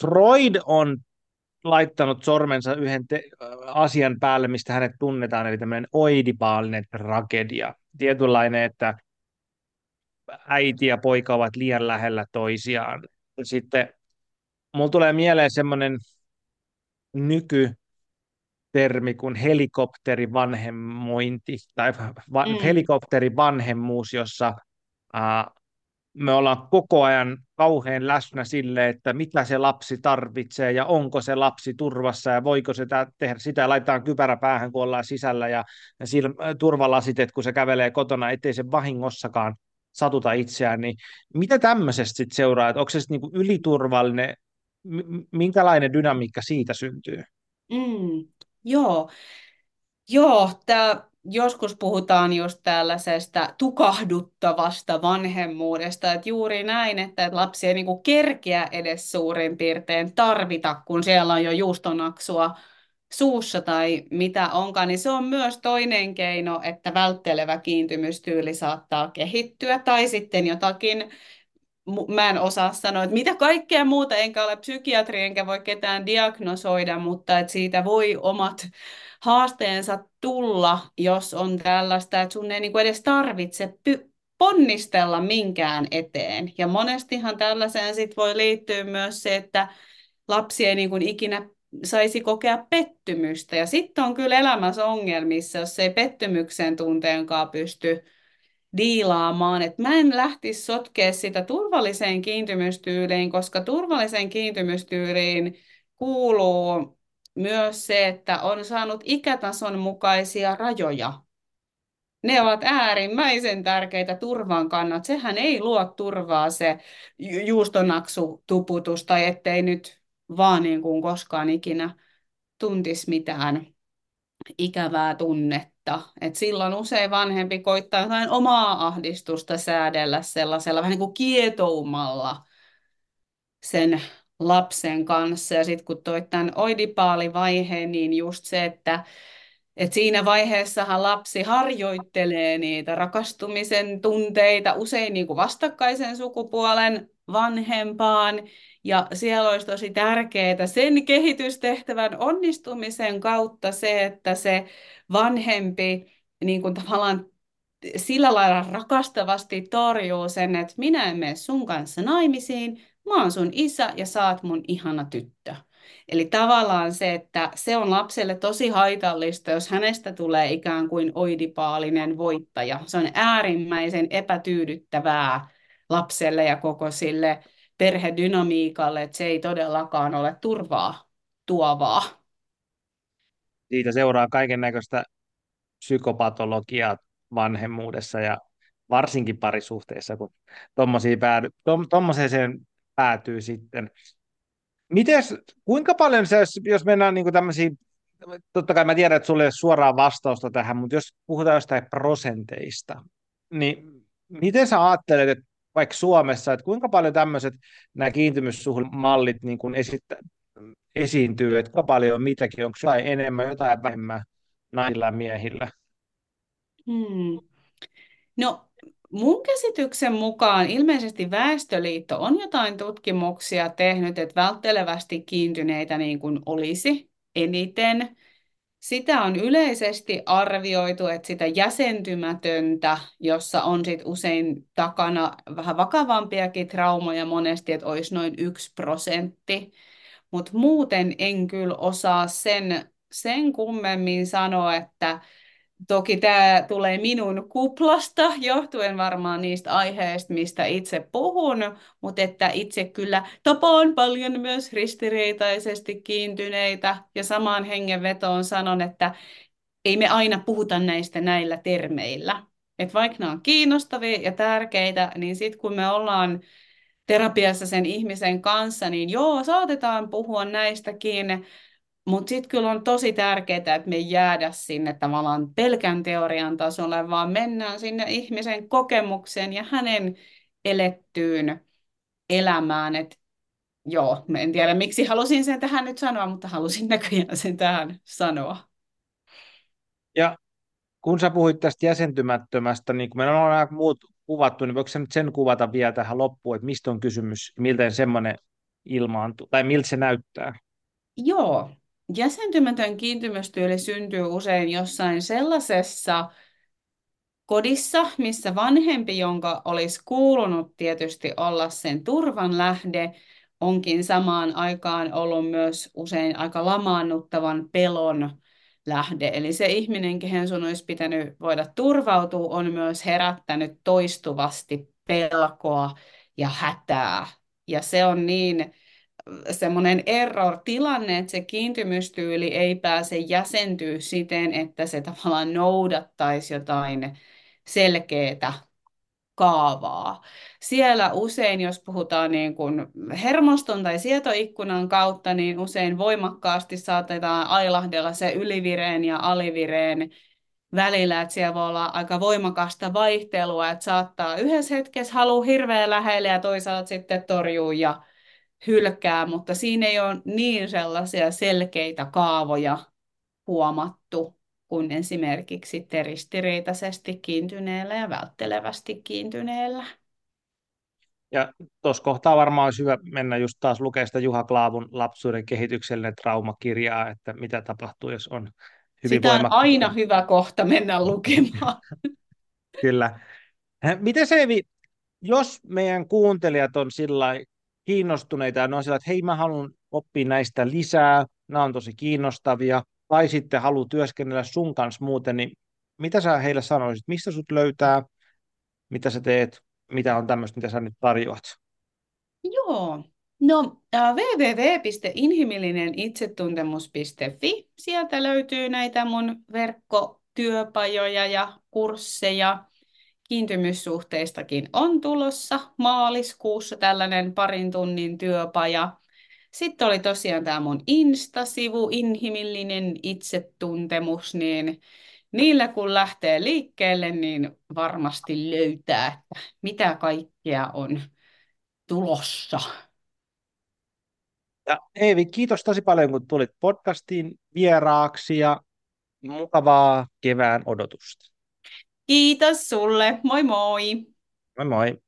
Freud on laittanut sormensa yhden te- asian päälle, mistä hänet tunnetaan, eli tämmöinen oidipaalinen tragedia. Tietynlainen, että äiti ja poika ovat liian lähellä toisiaan. Sitten mulla tulee mieleen semmoinen nyky termi kuin helikopterivanhemmointi tai va- mm. helikopterivanhemmuus, jossa ää, me ollaan koko ajan kauhean läsnä sille, että mitä se lapsi tarvitsee ja onko se lapsi turvassa ja voiko se tehdä sitä laitetaan kypärä päähän, kun ollaan sisällä ja, ja turvalasitet, että kun se kävelee kotona, ettei se vahingossakaan satuta itseään, niin mitä tämmöisestä sitten seuraa, että onko se niinku yliturvallinen, minkälainen dynamiikka siitä syntyy? Mm, joo, joo tää, joskus puhutaan just tällaisesta tukahduttavasta vanhemmuudesta, että juuri näin, että lapsi ei niinku kerkeä edes suurin piirtein tarvita, kun siellä on jo juustonaksua suussa tai mitä onkaan, niin se on myös toinen keino, että välttelevä kiintymystyyli saattaa kehittyä tai sitten jotakin mä en osaa sanoa, että mitä kaikkea muuta, enkä ole psykiatri, enkä voi ketään diagnosoida, mutta että siitä voi omat haasteensa tulla, jos on tällaista, että sun ei niin edes tarvitse py- ponnistella minkään eteen. Ja monestihan tällaiseen sit voi liittyä myös se, että lapsi ei niin kuin ikinä saisi kokea pettymystä. Ja sitten on kyllä elämässä ongelmissa, jos ei pettymyksen tunteenkaan pysty diilaamaan. Et mä en lähtisi sotkea sitä turvalliseen kiintymystyyliin, koska turvalliseen kiintymystyyliin kuuluu myös se, että on saanut ikätason mukaisia rajoja. Ne ovat äärimmäisen tärkeitä turvan kannat. Sehän ei luo turvaa se juustonaksu tuputus tai ettei nyt vaan niin kuin koskaan ikinä tuntisi mitään ikävää tunnetta. Et silloin usein vanhempi koittaa jotain omaa ahdistusta säädellä sellaisella vähän niin kuin kietoumalla sen lapsen kanssa. Ja sitten kun toi tämän oidipaalivaiheen, niin just se, että et siinä vaiheessahan lapsi harjoittelee niitä rakastumisen tunteita usein niin kuin vastakkaisen sukupuolen vanhempaan. Ja siellä olisi tosi tärkeää sen kehitystehtävän onnistumisen kautta se, että se vanhempi niin kuin tavallaan sillä lailla rakastavasti torjuu sen, että minä en mene sun kanssa naimisiin, mä oon sun isä ja saat mun ihana tyttö. Eli tavallaan se, että se on lapselle tosi haitallista, jos hänestä tulee ikään kuin oidipaalinen voittaja. Se on äärimmäisen epätyydyttävää lapselle ja koko sille perhedynamiikalle, että se ei todellakaan ole turvaa tuovaa. Siitä seuraa kaiken näköistä psykopatologiaa vanhemmuudessa ja varsinkin parisuhteessa, kun tuommoiseen päädy, tom, päätyy sitten. Mites, kuinka paljon se, jos mennään niin tämmöisiin, totta kai mä tiedän, että sulle ei ole suoraa vastausta tähän, mutta jos puhutaan jostain prosenteista, niin miten sä ajattelet, että vaikka Suomessa, että kuinka paljon tämmöiset nämä kiintymyssuhdemallit niin kuin esittä, esiintyy, että paljon mitäkin, onko jotain enemmän, jotain vähemmän ja miehillä? Hmm. No mun käsityksen mukaan ilmeisesti Väestöliitto on jotain tutkimuksia tehnyt, että välttelevästi kiintyneitä niin kuin olisi eniten. Sitä on yleisesti arvioitu, että sitä jäsentymätöntä, jossa on sit usein takana vähän vakavampiakin traumoja monesti, että olisi noin yksi prosentti. Mutta muuten en kyllä osaa sen, sen kummemmin sanoa, että Toki tämä tulee minun kuplasta, johtuen varmaan niistä aiheista, mistä itse puhun, mutta että itse kyllä tapaan paljon myös ristiriitaisesti kiintyneitä ja samaan hengenvetoon sanon, että ei me aina puhuta näistä näillä termeillä. Et vaikka nämä on kiinnostavia ja tärkeitä, niin sitten kun me ollaan terapiassa sen ihmisen kanssa, niin joo, saatetaan puhua näistäkin, mutta sitten kyllä on tosi tärkeää, että me jäädä sinne tavallaan pelkän teorian tasolle, vaan mennään sinne ihmisen kokemukseen ja hänen elettyyn elämään. Et joo, en tiedä miksi halusin sen tähän nyt sanoa, mutta halusin näköjään sen tähän sanoa. Ja kun sä puhuit tästä jäsentymättömästä, niin kun meillä on aika muut kuvattu, niin voiko nyt sen kuvata vielä tähän loppuun, että mistä on kysymys, miltä semmoinen ilmaantuu, tai miltä se näyttää? Joo, jäsentymätön kiintymystyyli syntyy usein jossain sellaisessa kodissa, missä vanhempi, jonka olisi kuulunut tietysti olla sen turvan lähde, onkin samaan aikaan ollut myös usein aika lamaannuttavan pelon lähde. Eli se ihminen, kehen sun olisi pitänyt voida turvautua, on myös herättänyt toistuvasti pelkoa ja hätää. Ja se on niin semmoinen error-tilanne, että se kiintymystyyli ei pääse jäsentyä siten, että se tavallaan noudattaisi jotain selkeää kaavaa. Siellä usein, jos puhutaan niin kuin hermoston tai sietoikkunan kautta, niin usein voimakkaasti saatetaan ailahdella se ylivireen ja alivireen välillä, että siellä voi olla aika voimakasta vaihtelua, että saattaa yhdessä hetkessä halua hirveän lähelle ja toisaalta sitten torjuu ja hylkää, mutta siinä ei ole niin sellaisia selkeitä kaavoja huomattu kuin esimerkiksi ristiriitaisesti kiintyneellä ja välttelevästi kiintyneellä. Ja tuossa kohtaa varmaan olisi hyvä mennä just taas lukea sitä Juha Klaavun lapsuuden kehityksellinen traumakirjaa, että mitä tapahtuu, jos on hyvin Sitä on aina hyvä kohta mennä lukemaan. Kyllä. Miten se, jos meidän kuuntelijat on sillä kiinnostuneita ja ne on sillä, että hei mä haluan oppia näistä lisää, nämä on tosi kiinnostavia, tai sitten haluaa työskennellä sun kanssa muuten, niin mitä sä heille sanoisit, mistä sut löytää, mitä sä teet, mitä on tämmöistä, mitä sä nyt tarjoat? Joo, no äh, www.inhimillinenitsetuntemus.fi, sieltä löytyy näitä mun verkkotyöpajoja ja kursseja, kiintymyssuhteistakin on tulossa maaliskuussa tällainen parin tunnin työpaja. Sitten oli tosiaan tämä mun Insta-sivu, inhimillinen itsetuntemus, niin niillä kun lähtee liikkeelle, niin varmasti löytää, että mitä kaikkea on tulossa. Ja Eevi, kiitos tosi paljon, kun tulit podcastiin vieraaksi ja mukavaa kevään odotusta. Kiitos sulle. Moi moi. Moi moi.